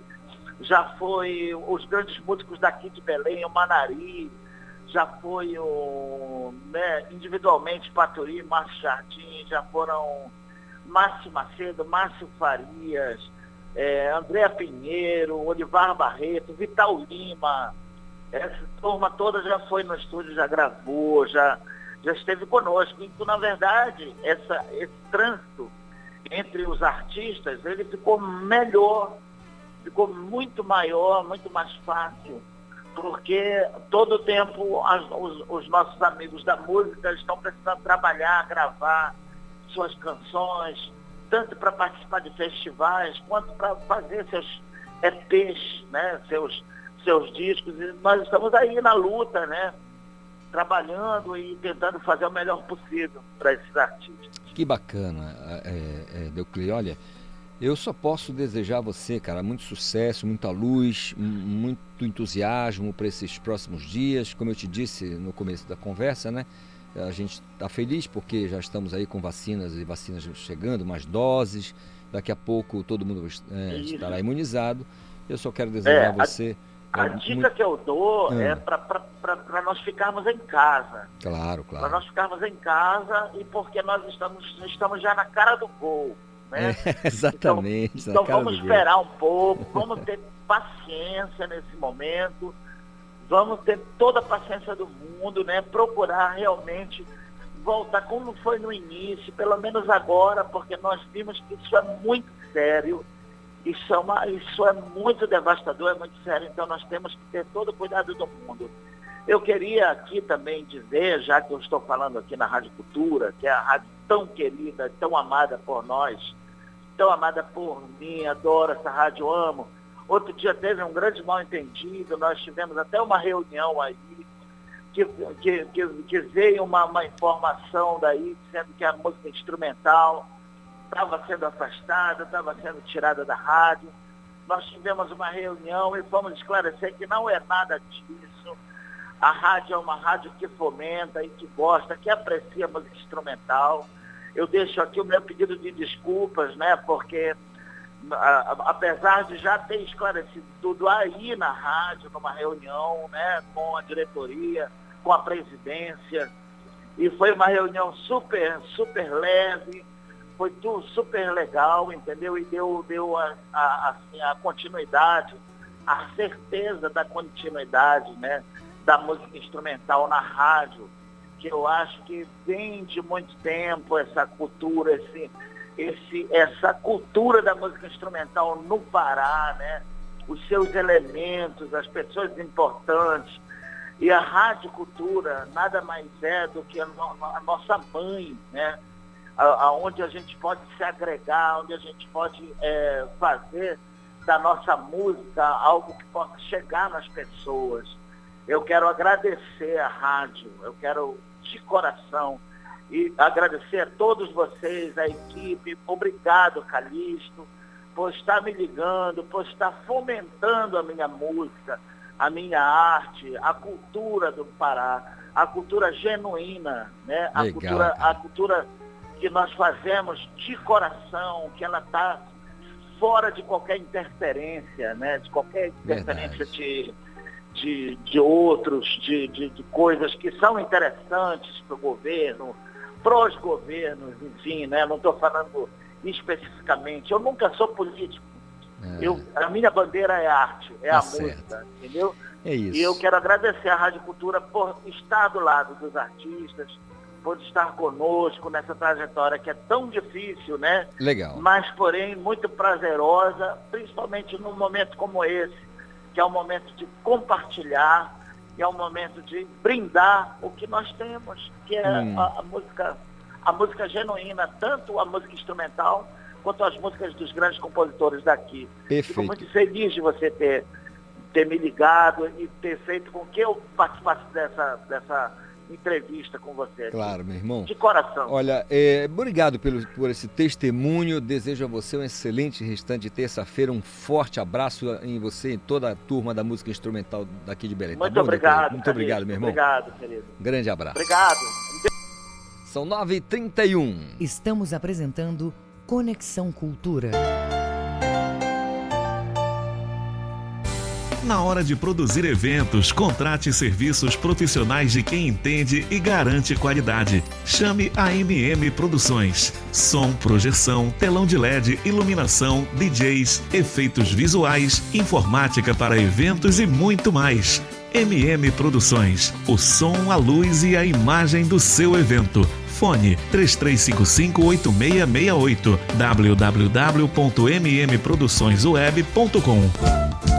já foi os grandes músicos daqui de Belém, o Manari, já foi o, né, individualmente Paturi, Márcio Jardim, já foram Márcio Macedo, Márcio Farias, é, Andréa Pinheiro, Olivar Barreto, Vital Lima. Essa turma toda já foi no estúdio, já gravou, já, já esteve conosco. Então, na verdade, essa, esse trânsito entre os artistas, ele ficou melhor, ficou muito maior, muito mais fácil, porque todo o tempo as, os, os nossos amigos da música estão precisando trabalhar, gravar suas canções, tanto para participar de festivais, quanto para fazer seus EPs, né, seus, seus discos. E nós estamos aí na luta, né? trabalhando e tentando fazer o melhor possível para esses artistas. Que bacana, é, é, Deuclei. Olha, eu só posso desejar a você, cara, muito sucesso, muita luz, muito entusiasmo para esses próximos dias. Como eu te disse no começo da conversa, né? A gente está feliz porque já estamos aí com vacinas e vacinas chegando, mais doses. Daqui a pouco todo mundo é, estará imunizado. Eu só quero desejar É, a você. A é, dica muito- que eu dou Ah. é para nós ficarmos em casa. Claro, Para claro. nós ficarmos em casa e porque nós estamos, estamos já na cara do gol. Né? É, exatamente. Então cara vamos esperar um pouco, vamos ter paciência nesse momento, vamos ter toda a paciência do mundo, né? Procurar realmente voltar como foi no início, pelo menos agora, porque nós vimos que isso é muito sério, isso é, uma, isso é muito devastador, é muito sério, então nós temos que ter todo o cuidado do mundo. Eu queria aqui também dizer, já que eu estou falando aqui na Rádio Cultura, que é a rádio tão querida, tão amada por nós, tão amada por mim, adoro essa rádio, amo. Outro dia teve um grande mal entendido, nós tivemos até uma reunião aí, que, que, que, que veio uma, uma informação daí, dizendo que a música instrumental estava sendo afastada, estava sendo tirada da rádio. Nós tivemos uma reunião e fomos esclarecer que não é nada disso. A rádio é uma rádio que fomenta e que gosta, que aprecia a música instrumental. Eu deixo aqui o meu pedido de desculpas, né? Porque apesar de já ter esclarecido tudo aí na rádio, numa reunião, né, com a diretoria, com a presidência, e foi uma reunião super, super leve, foi tudo super legal, entendeu? E deu, deu a, a, assim, a continuidade, a certeza da continuidade, né, da música instrumental na rádio, que eu acho que vem de muito tempo essa cultura, esse, esse, essa cultura da música instrumental no Pará, né? Os seus elementos, as pessoas importantes. E a Rádio Cultura nada mais é do que a, no- a nossa mãe, né? A- Aonde a gente pode se agregar, onde a gente pode é, fazer da nossa música algo que possa chegar nas pessoas. Eu quero agradecer a rádio, eu quero de coração e agradecer a todos vocês, a equipe. Obrigado, Calixto, por estar me ligando, por estar fomentando a minha música, a minha arte, a cultura do Pará, a cultura genuína, né? A Legal, cultura, cara. a cultura que nós fazemos de coração, que ela está fora de qualquer interferência, né? De qualquer interferência de, de, de outros, de, de, de coisas que são interessantes para o governo, para os governos, enfim, né? Não estou falando especificamente. Eu nunca sou político. Eu, a minha bandeira é arte, é Tá a certo. música, entendeu? É isso. E eu quero agradecer à Rádio Cultura por estar do lado dos artistas, por estar conosco nessa trajetória que é tão difícil, né? Legal. Mas, porém, muito prazerosa, principalmente num momento como esse, que é um momento de compartilhar, é um momento de brindar o que nós temos, que é Hum. a, a música, a música genuína, tanto a música instrumental quanto as músicas dos grandes compositores daqui. Fico Perfeito. muito feliz de você ter, ter me ligado e ter feito com que eu participasse dessa, dessa entrevista com você. Claro, meu irmão. De coração. Olha, é, obrigado pelo, por esse testemunho. Desejo a você um excelente restante de terça-feira. Um forte abraço em você e em toda a turma da música instrumental daqui de Belém. tá Muito bom, obrigado. doutor? Muito Calixto. obrigado, meu irmão. Obrigado, querido. Grande abraço. Obrigado. São 9h31. Estamos apresentando Conexão Cultura. Na hora de produzir eventos, contrate serviços profissionais de quem entende e garante qualidade. Chame a MM Produções. Som, projeção, telão de LED, iluminação, DJs, efeitos visuais, informática para eventos e muito mais. MM Produções. O som, a luz e a imagem do seu evento. Fone 3355-8668 www.mmproduçõesweb.com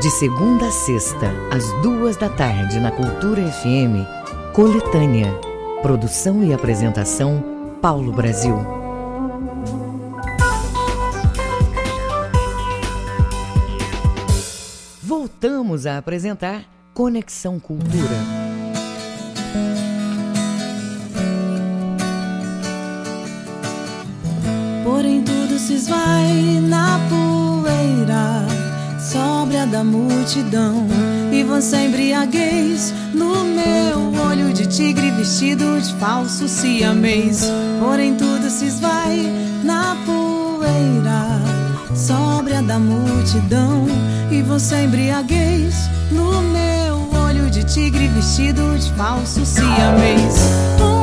De segunda a sexta, às duas da tarde, na Cultura FM, Coletânea. Produção e apresentação, Paulo Brasil. Voltamos a apresentar Conexão Cultura. Porém, tudo se esvai na sóbria da multidão e você embriaguez no meu olho de tigre vestido de falso siamês. Porém tudo se esvai na poeira sóbria da multidão e você embriaguez no meu olho de tigre vestido de falso siamês.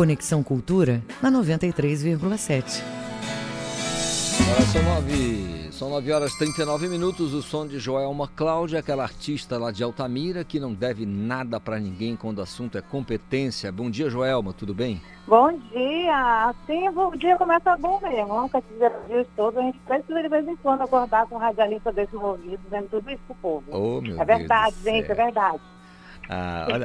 Conexão Cultura na 93,7. Agora são nove, são nove horas e 39 minutos. O som de Joelma Cláudia, aquela artista lá de Altamira que não deve nada para ninguém quando o assunto é competência. Bom dia, Joelma, tudo bem? Bom dia! Sim, o dia começa bom mesmo. Nunca tiver os dias todos. A gente precisa de vez em quando acordar com um radialista desenvolvido, dizendo tudo isso pro povo. Oh, meu é verdade, Deus gente, é verdade. Ah, olha,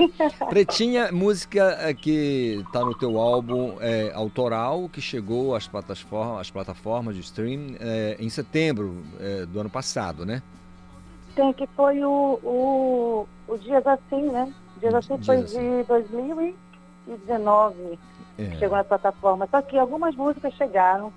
Pretinha, música eh, que está no teu álbum é, autoral, que chegou às plataformas, às plataformas de stream eh, em setembro eh, do ano passado, né? Tem que foi o, o, o Dias Assim, né? Dias Assim foi Dias de 2019 É. que chegou na plataforma. Só que algumas músicas chegaram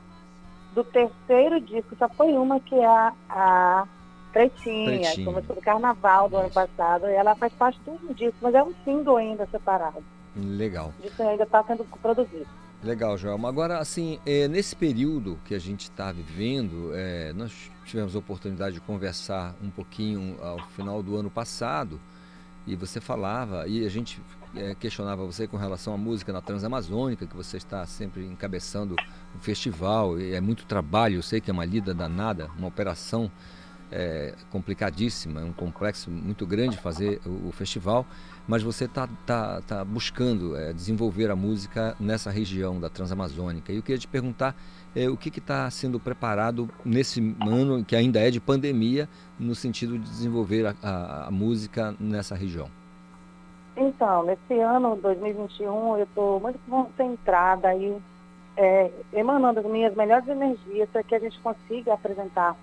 do terceiro disco, só foi uma que é a, a Pretinha, Pretinha. música do Carnaval do ano passado. E ela faz parte do disco, mas é um single ainda separado. Legal. O disco ainda está sendo produzido. Legal, Joelma. Agora, assim, é, nesse período que a gente está vivendo, é, nós tivemos a oportunidade de conversar um pouquinho ao final do ano passado e você falava, e a gente é, questionava você com relação à música na Transamazônica, que você está sempre encabeçando o festival, e é muito trabalho, eu sei que é uma lida danada, uma operação é, complicadíssima, é um complexo muito grande fazer o, o festival, mas você está tá, tá buscando é, desenvolver a música nessa região da Transamazônica. E eu queria te perguntar é, o que está sendo preparado nesse ano que ainda é de pandemia, no sentido de desenvolver a, a- a música nessa região. Então, nesse ano 2021, eu estou muito concentrada aí, é, emanando as minhas melhores energias para que a gente consiga apresentar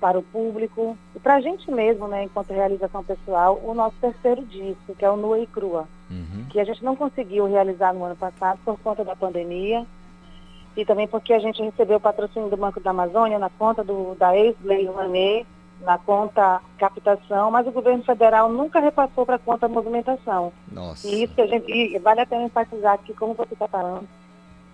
para o público e para a gente mesmo, né, enquanto realização pessoal, o nosso terceiro disco, que é o Nua e Crua, que a gente não conseguiu realizar no ano passado por conta da pandemia e também porque a gente recebeu o patrocínio do Banco da Amazônia na conta do, da ex-lei Rouanet, na conta captação, mas o governo federal nunca repassou para a conta movimentação. Nossa. E isso que a gente, e vale a pena enfatizar aqui, como você está falando,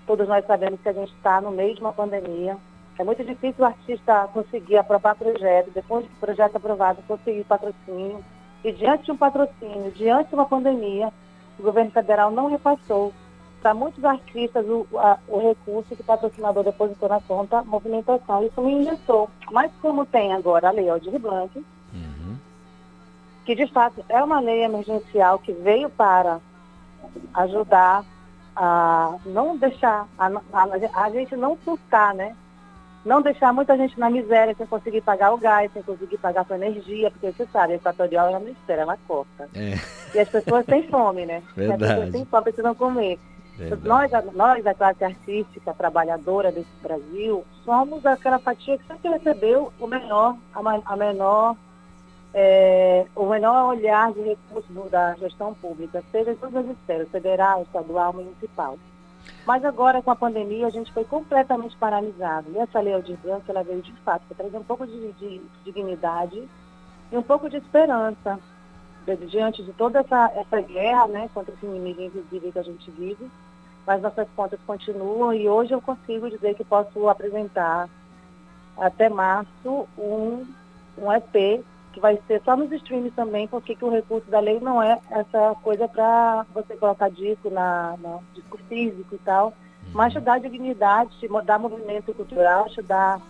todos nós sabemos que a gente está no meio de uma pandemia. É muito difícil o artista conseguir aprovar projeto, depois do projeto aprovado, conseguir patrocínio. E diante de um patrocínio, diante de uma pandemia, o governo federal não repassou para muitos artistas o, a- o recurso que o patrocinador depositou na conta movimentação. Isso me injetou. Mas como tem agora a Lei Aldir Blanc, que de fato é uma lei emergencial que veio para ajudar a não deixar, a, a- a gente não surtar, né? Não deixar muita gente na miséria sem conseguir pagar o gás, sem conseguir pagar sua energia, porque você sabe, a equatorial ela não espera, ela corta. É. E as pessoas têm fome, né? As Verdade. pessoas têm fome, precisam comer. Verdade. Nós, a- nós, da classe artística, trabalhadora desse Brasil, somos aquela fatia que sempre recebeu o menor, a, a menor, é, o menor olhar de recursos da gestão pública, seja em todas as esferas, federal, estadual, municipal. Mas agora, com a pandemia, a gente foi completamente paralisado. E essa lei Aldir Blanc, ela veio de fato para trazer um pouco de, de dignidade e um pouco de esperança de- diante de toda essa, essa guerra né, contra esse inimigo invisível que a gente vive. Mas nossas contas continuam e hoje eu consigo dizer que posso apresentar até março um, um EP que vai ser só nos streams também, porque que o recurso da lei não é essa coisa para você colocar disco na, na disco físico e tal, mas te dá dignidade, dá movimento cultural, te dá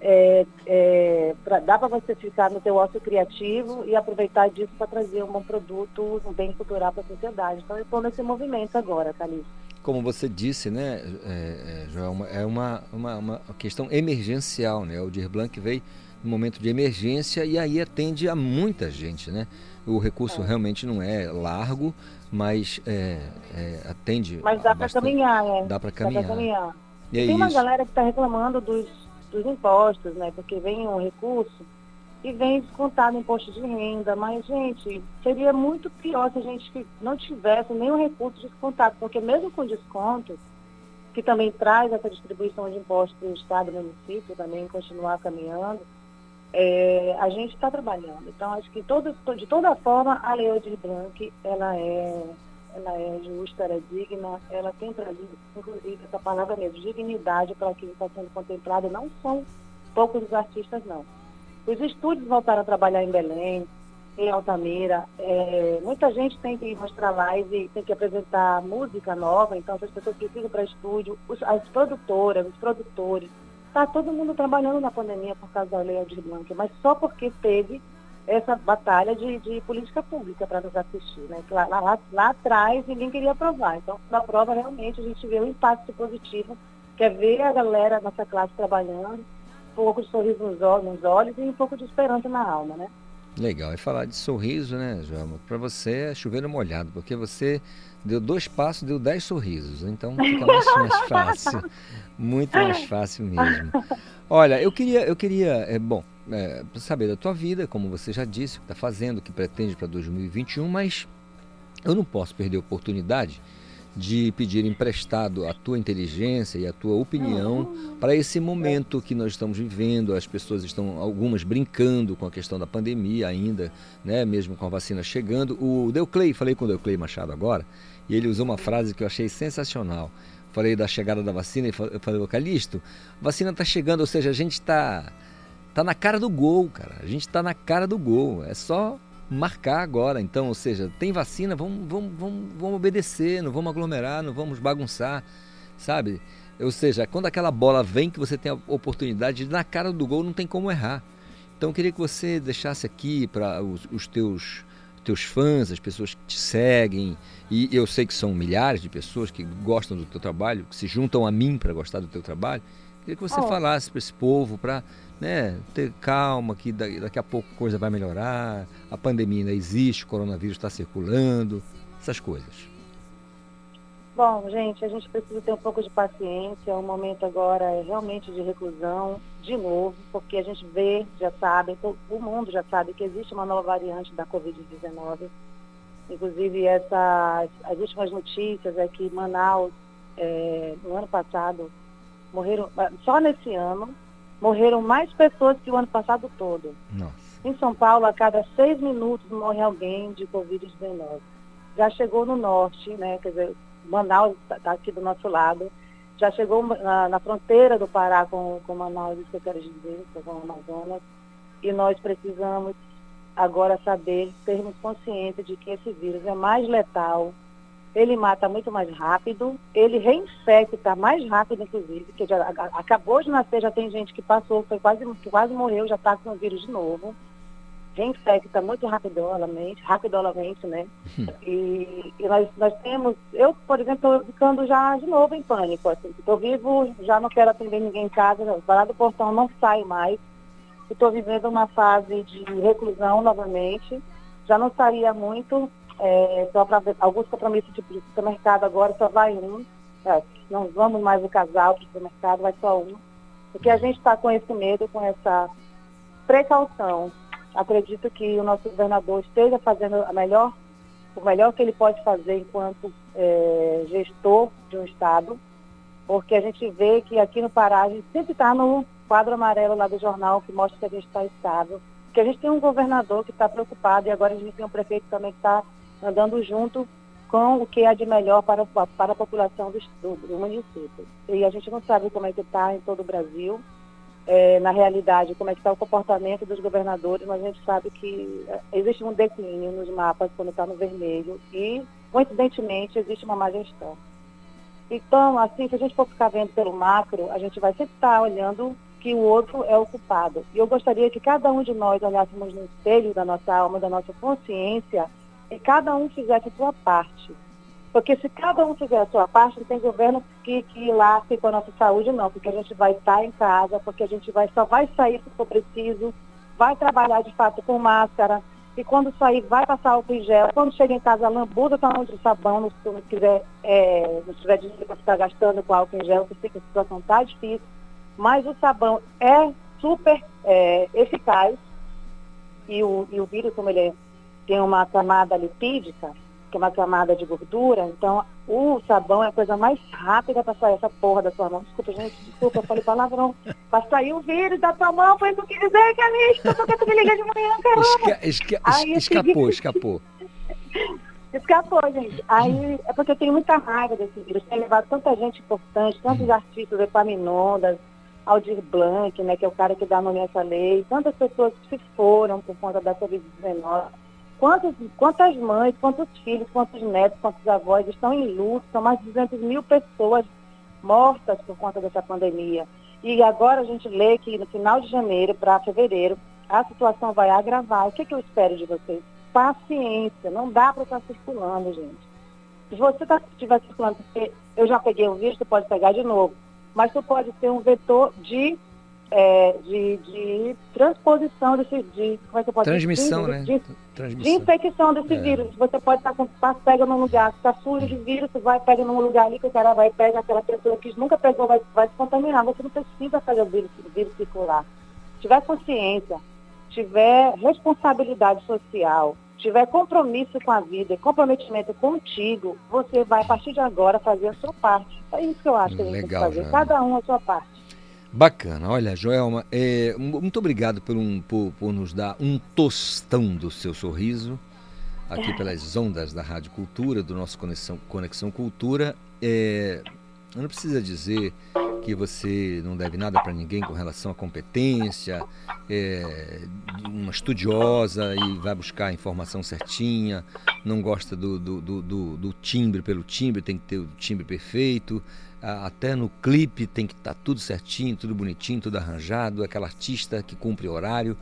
é, é, pra, dá para você ficar no teu ócio criativo e aproveitar disso para trazer um bom produto, um bem cultural para a sociedade. Então eu estou nesse movimento agora, Thalys. Como você disse, né, é, é, Joelma, é uma, uma, uma questão emergencial, né? O Dir Blanc veio momento de emergência e aí atende a muita gente, né? O recurso realmente não é largo, mas é, é, atende. Mas dá para caminhar, né? Dá para caminhar. caminhar. E é Tem uma isso. galera que está reclamando dos, dos impostos, né? Porque vem um recurso e vem descontado imposto de renda. Mas, gente, seria muito pior se a gente não tivesse nenhum recurso descontado, porque mesmo com desconto, que também traz essa distribuição de impostos para o Estado e município também continuar caminhando, é, a gente está trabalhando. Então, acho que todo, de toda forma, a Lei Aldir Blanc, ela é, ela é justa, ela é digna, ela tem trazido, inclusive, essa palavra mesmo, dignidade para quem está sendo contemplado. Não são poucos os artistas, não. Os estúdios voltaram a trabalhar em Belém, em Altamira. É, muita gente tem que mostrar live, tem que apresentar música nova, então as pessoas precisam para estúdio, os- as produtoras, os produtores. Está todo mundo trabalhando na pandemia por causa da Lei Aldir Blanc, mas só porque teve essa batalha de, de política pública para nos assistir. Né? Lá, lá, lá atrás ninguém queria aprovar. Então, na prova, realmente, a gente vê o impacto positivo, que é ver a galera, nossa classe trabalhando, um pouco de sorriso nos ol- nos olhos e um pouco de esperança na alma, né? Legal. E falar de sorriso, né, Joelma? Para você é chover no molhado, porque você deu dois passos, deu dez sorrisos. Então fica mais, mais fácil. Muito mais fácil mesmo. Olha, eu queria, eu queria, é, bom, é, saber da tua vida, como você já disse, o que está fazendo, o que pretende para 2021, mas eu não posso perder a oportunidade de pedir emprestado a tua inteligência e a tua opinião para esse momento que nós estamos vivendo. As pessoas estão, algumas brincando com a questão da pandemia ainda, né? mesmo com a vacina chegando. O Deuclei, falei com o Deuclei Machado agora, e ele usou uma frase que eu achei sensacional. Falei da chegada da vacina e eu falei, ô Calixto, vacina está chegando, ou seja, a gente está tá na cara do gol, cara. A gente está na cara do gol. É só marcar agora. Então, ou seja, tem vacina, vamos, vamos, vamos, vamos obedecer, não vamos aglomerar, não vamos bagunçar, sabe? Ou seja, quando aquela bola vem que você tem a oportunidade de na cara do gol, não tem como errar. Então, eu queria que você deixasse aqui para os, os teus teus fãs, as pessoas que te seguem, e eu sei que são milhares de pessoas que gostam do teu trabalho, que se juntam a mim para gostar do teu trabalho. Queria que você Oh. falasse para esse povo, para né, ter calma, que da- daqui a pouco a coisa vai melhorar, a pandemia ainda existe, o coronavírus está circulando, essas coisas. Bom, gente, a gente precisa ter um pouco de paciência. O momento agora é realmente de reclusão, de novo, porque a gente vê, já sabe, o mundo já sabe que existe uma nova variante da Covid-19. Inclusive, essa, as últimas notícias é que Manaus, é, no ano passado, morreram, só nesse ano, morreram mais pessoas que o ano passado todo. Nossa. Em São Paulo, a cada seis minutos morre alguém de Covid-19. Já chegou no norte, né? Quer dizer, Manaus está aqui do nosso lado. Já chegou na, na fronteira do Pará com, com Manaus, isso que eu quero dizer, com o Amazonas. E nós precisamos agora saber, termos consciência de que esse vírus é mais letal, ele mata muito mais rápido, ele reinfecta mais rápido, inclusive, que já acabou de nascer, já tem gente que passou, foi quase, que quase morreu, já está com o vírus de novo. Reinfecta muito rapidolamente, rapidolamente, né? E, e nós, nós temos, eu, por exemplo, estou ficando já de novo em pânico. Assim, estou vivo, já não quero atender ninguém em casa, não, parar do portão não saio mais. Estou vivendo uma fase de reclusão novamente. Já não sairia muito, é, só para alguns compromissos tipo, de supermercado agora só vai um. É, não vamos mais o casal para o supermercado, vai só um. Porque a gente está com esse medo, com essa precaução. Acredito que o nosso governador esteja fazendo a melhor, o melhor que ele pode fazer enquanto é, gestor de um Estado, porque a gente vê que aqui no Pará a gente sempre está no quadro amarelo lá do jornal que mostra que a gente está estável. Porque a gente tem um governador que está preocupado e agora a gente tem um prefeito também que está andando junto com o que há de melhor para, para a população do, do, do município. E a gente não sabe como é que está em todo o Brasil, é, na realidade, como é que está o comportamento dos governadores, mas a gente sabe que é, existe um declínio nos mapas quando está no vermelho e, coincidentemente, existe uma má gestão. Então, assim, se a gente for ficar vendo pelo macro, a gente vai sempre estar olhando que o outro é o culpado. E eu gostaria que cada um de nós olhássemos no espelho da nossa alma, da nossa consciência, e cada um fizesse a sua parte. Porque se cada um fizer a sua parte, não tem governo que, que lasque com a nossa saúde, não. Porque a gente vai estar em casa, porque a gente vai, só vai sair se for preciso, vai trabalhar de fato com máscara, e quando sair vai passar álcool em gel. Quando chega em casa, lambuza a mão de sabão, se não quiser, é, não tiver dinheiro para ficar gastando com álcool em gel, que que a situação está difícil. Mas o sabão é super é, eficaz e o, e o vírus, como ele é- tem uma camada lipídica, que é uma camada de gordura, então o sabão é a coisa mais rápida para sair essa porra da sua mão. Desculpa, gente, desculpa, eu falei palavrão. Para sair o vírus da tua mão, foi isso que eu quis dizer, Calixto, porque tu me liga de manhã, caramba. Esca- esca- Aí escapou, escapou. Escapou, gente. Aí é porque eu tenho muita raiva desse vírus. Tem levado tanta gente importante, tantos artistas, Epaminondas, Aldir Blanc, né, que é o cara que dá nome a essa lei, tantas pessoas que se foram por conta da Covid-19. Quantas, quantas mães, quantos filhos, quantos netos, quantos avós estão em luto? São mais de 200 mil pessoas mortas por conta dessa pandemia. E agora a gente lê que no final de janeiro para fevereiro a situação vai agravar. O que, que eu espero de vocês? Paciência. Não dá para estar circulando, gente. Se você tá, estiver circulando, porque eu já peguei o vírus, você pode pegar de novo. Mas tu pode ser um vetor de, é, de, de transposição desse de, como é que eu posso Transmissão, dizer? né? De, de Transmissão. infecção desse É. vírus. Você pode estar com tá, pega num lugar, está sujo de vírus, você vai, pega num lugar ali que o cara vai, pega aquela pessoa que nunca pegou, vai, vai se contaminar. Você não precisa fazer o vírus, o vírus circular. Tiver consciência, tiver responsabilidade social, tiver compromisso com a vida, e comprometimento contigo, você vai, a partir de agora, fazer a sua parte. É isso que eu acho que a gente Legal, tem que fazer. Cada um a sua parte. Bacana. Olha, Joelma, é, mu- muito obrigado por, um, por, por nos dar um tostão do seu sorriso aqui pelas ondas da Rádio Cultura, do nosso Conexão, Conexão Cultura. É, não precisa dizer que você não deve nada para ninguém com relação à competência, é, uma estudiosa e vai buscar a informação certinha, não gosta do, do, do, do- do timbre pelo timbre, tem que ter o timbre perfeito, até no clipe tem que estar tudo certinho, tudo bonitinho, tudo arranjado, aquela artista que cumpre horário.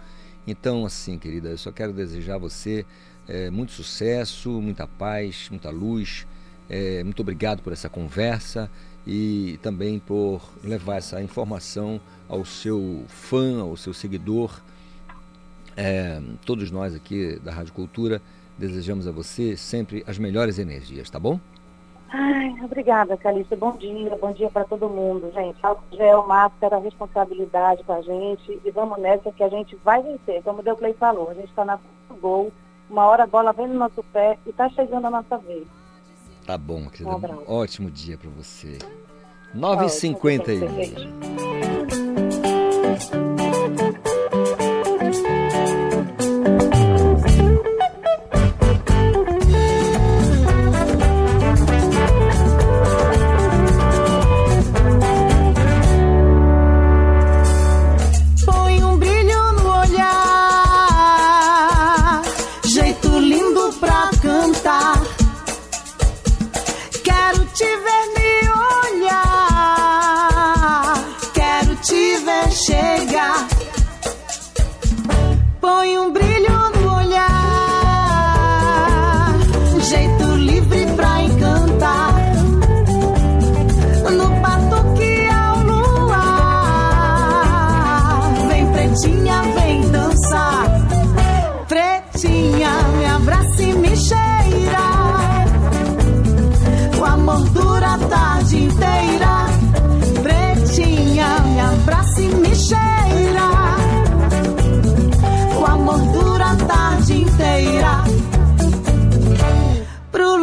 Então, assim, querida, eu só quero desejar a você eh, muito sucesso, muita paz, muita luz. Eh, muito obrigado por essa conversa e também por levar essa informação ao seu fã, ao seu seguidor. Eh, todos nós aqui da Rádio Cultura desejamos a você sempre as melhores energias, tá bom? Ai, obrigada, Calista. Bom dia, bom dia para todo mundo, gente. Álcool gel, máscara, responsabilidade com a gente e vamos nessa que a gente vai vencer. Como o Deuclei falou, a gente está na do gol, uma hora a bola vem no nosso pé e está chegando a nossa vez. Tá bom, querida. Um. Ótimo dia para você. 9h51. Beijo.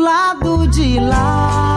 Lado de lá,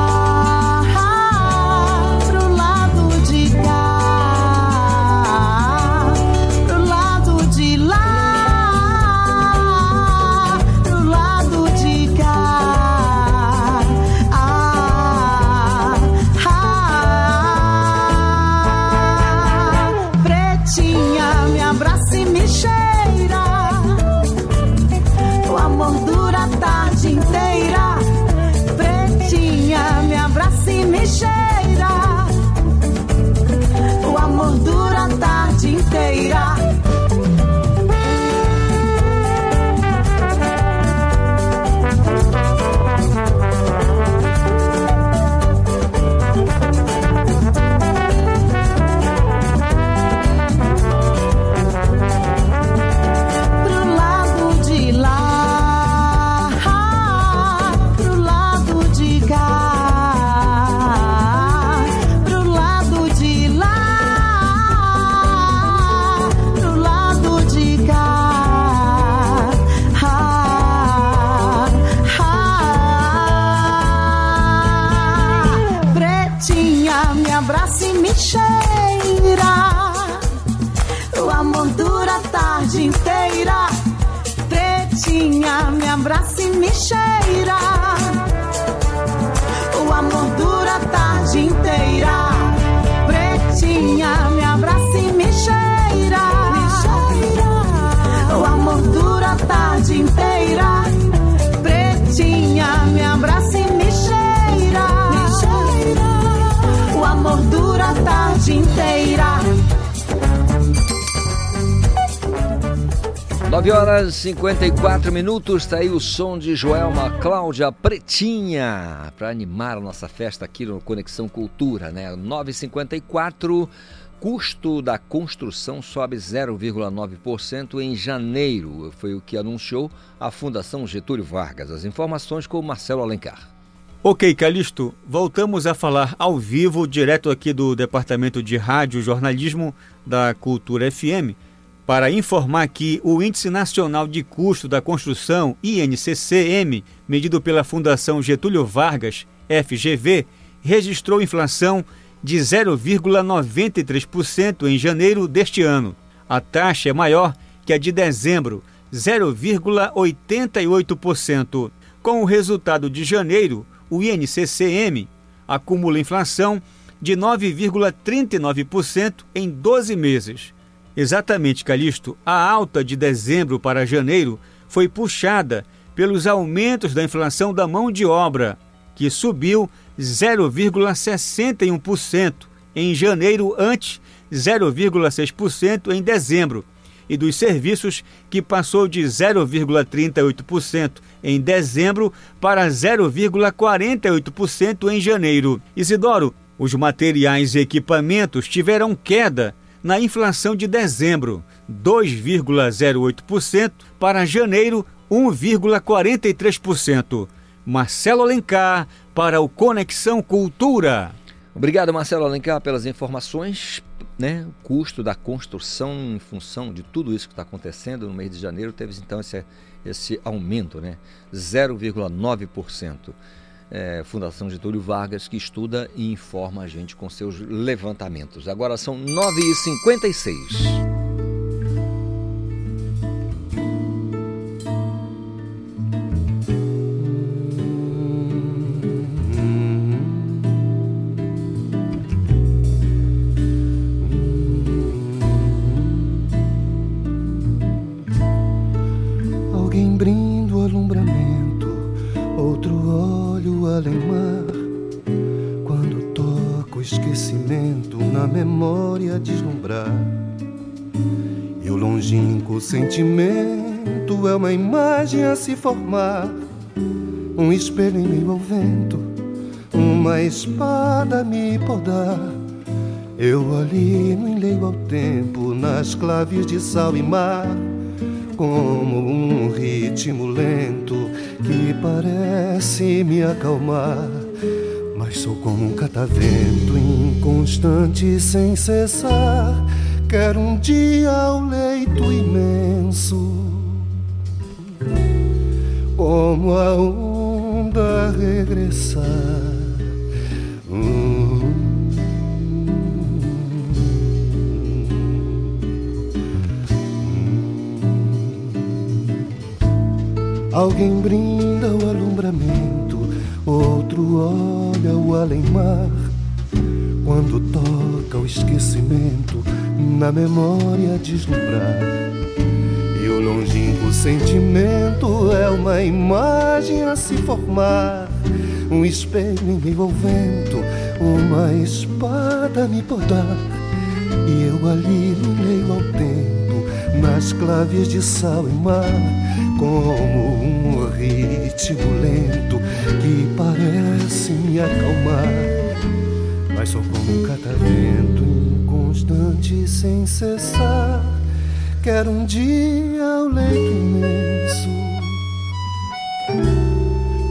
9 horas e 54 minutos, está aí o som de Joelma Cláudia Pretinha, para animar a nossa festa aqui no Conexão Cultura, né? 9h54, custo da construção sobe 0,9% em janeiro, foi o que anunciou a Fundação Getúlio Vargas. As informações com Marcelo Alencar. Ok, Calixto, voltamos a falar ao vivo, direto aqui do Departamento de Rádio e Jornalismo da Cultura FM, para informar que o Índice Nacional de Custo da Construção, INCCM, medido pela Fundação Getúlio Vargas, FGV, registrou inflação de 0,93% em janeiro deste ano. A taxa é maior que a de dezembro, 0,88%. Com o resultado de janeiro, o INCCM acumula inflação de 9,39% em 12 meses. Exatamente, Calixto, a alta de dezembro para janeiro foi puxada pelos aumentos da inflação da mão de obra, que subiu 0,61% em janeiro ante 0,6% em dezembro, e dos serviços, que passou de 0,38% em dezembro para 0,48% em janeiro. Isidoro, os materiais e equipamentos tiveram queda na inflação de dezembro, 2,08%, para janeiro, 1,43%. Marcelo Alencar, para o Conexão Cultura. Obrigado, Marcelo Alencar, pelas informações. Né? O custo da construção, em função de tudo isso que está acontecendo no mês de janeiro, teve então esse, esse aumento, né? 0,9% é, Fundação Getúlio Vargas, que estuda e informa a gente com seus levantamentos. Agora são 9h56. Sentimento é uma imagem a se formar, um espelho em meio ao vento, uma espada a me podar. Eu ali no enleio ao tempo, nas claves de sal e mar, como um ritmo lento que parece me acalmar. Mas sou como um catavento inconstante sem cessar Quero um dia ao leito imenso, como a onda regressar. Hum. Alguém brinda o alumbramento, outro olha o além-mar. Quando toca o esquecimento, na memória deslumbrar. E o longínquo sentimento é uma imagem a se formar, um espelho em meio ao vento, uma espada me podar. E eu ali no meio ao tempo, nas claves de sal e mar, como um ritmo lento que parece me acalmar. Mas sou como um catavento constante sem cessar. Quero um dia ao leito imenso,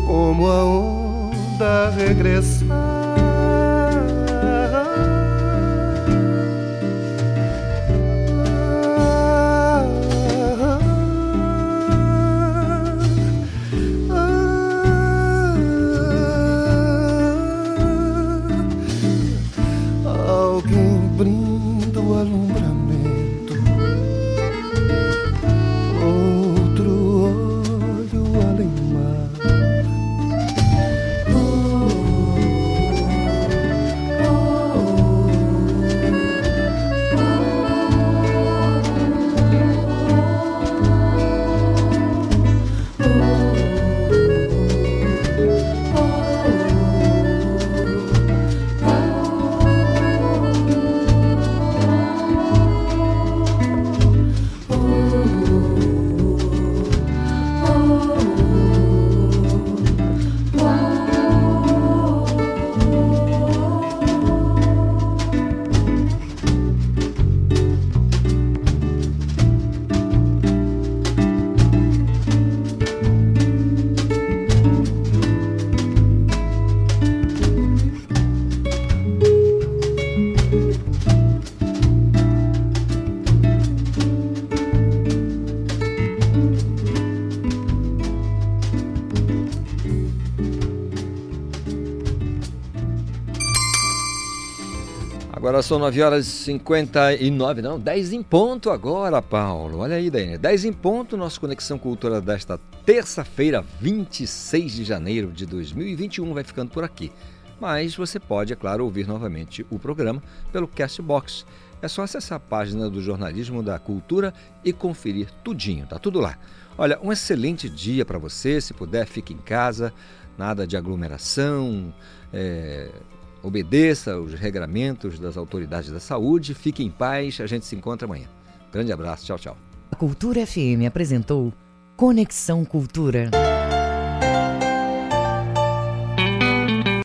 como a onda regressar. São 9 horas e 59, não, 10 em ponto agora, Paulo. Olha aí, Daine. 10 em ponto, nossa Conexão Cultura desta terça-feira, 26 de janeiro de 2021, vai ficando por aqui. Mas você pode, é claro, ouvir novamente o programa pelo Castbox. É só acessar a página do Jornalismo da Cultura e conferir tudinho, tá tudo lá. Olha, um excelente dia para você, se puder, fique em casa, nada de aglomeração, é, obedeça os regramentos das autoridades da saúde, fique em paz, a gente se encontra amanhã. Grande abraço, tchau, tchau. A Cultura FM apresentou Conexão Cultura.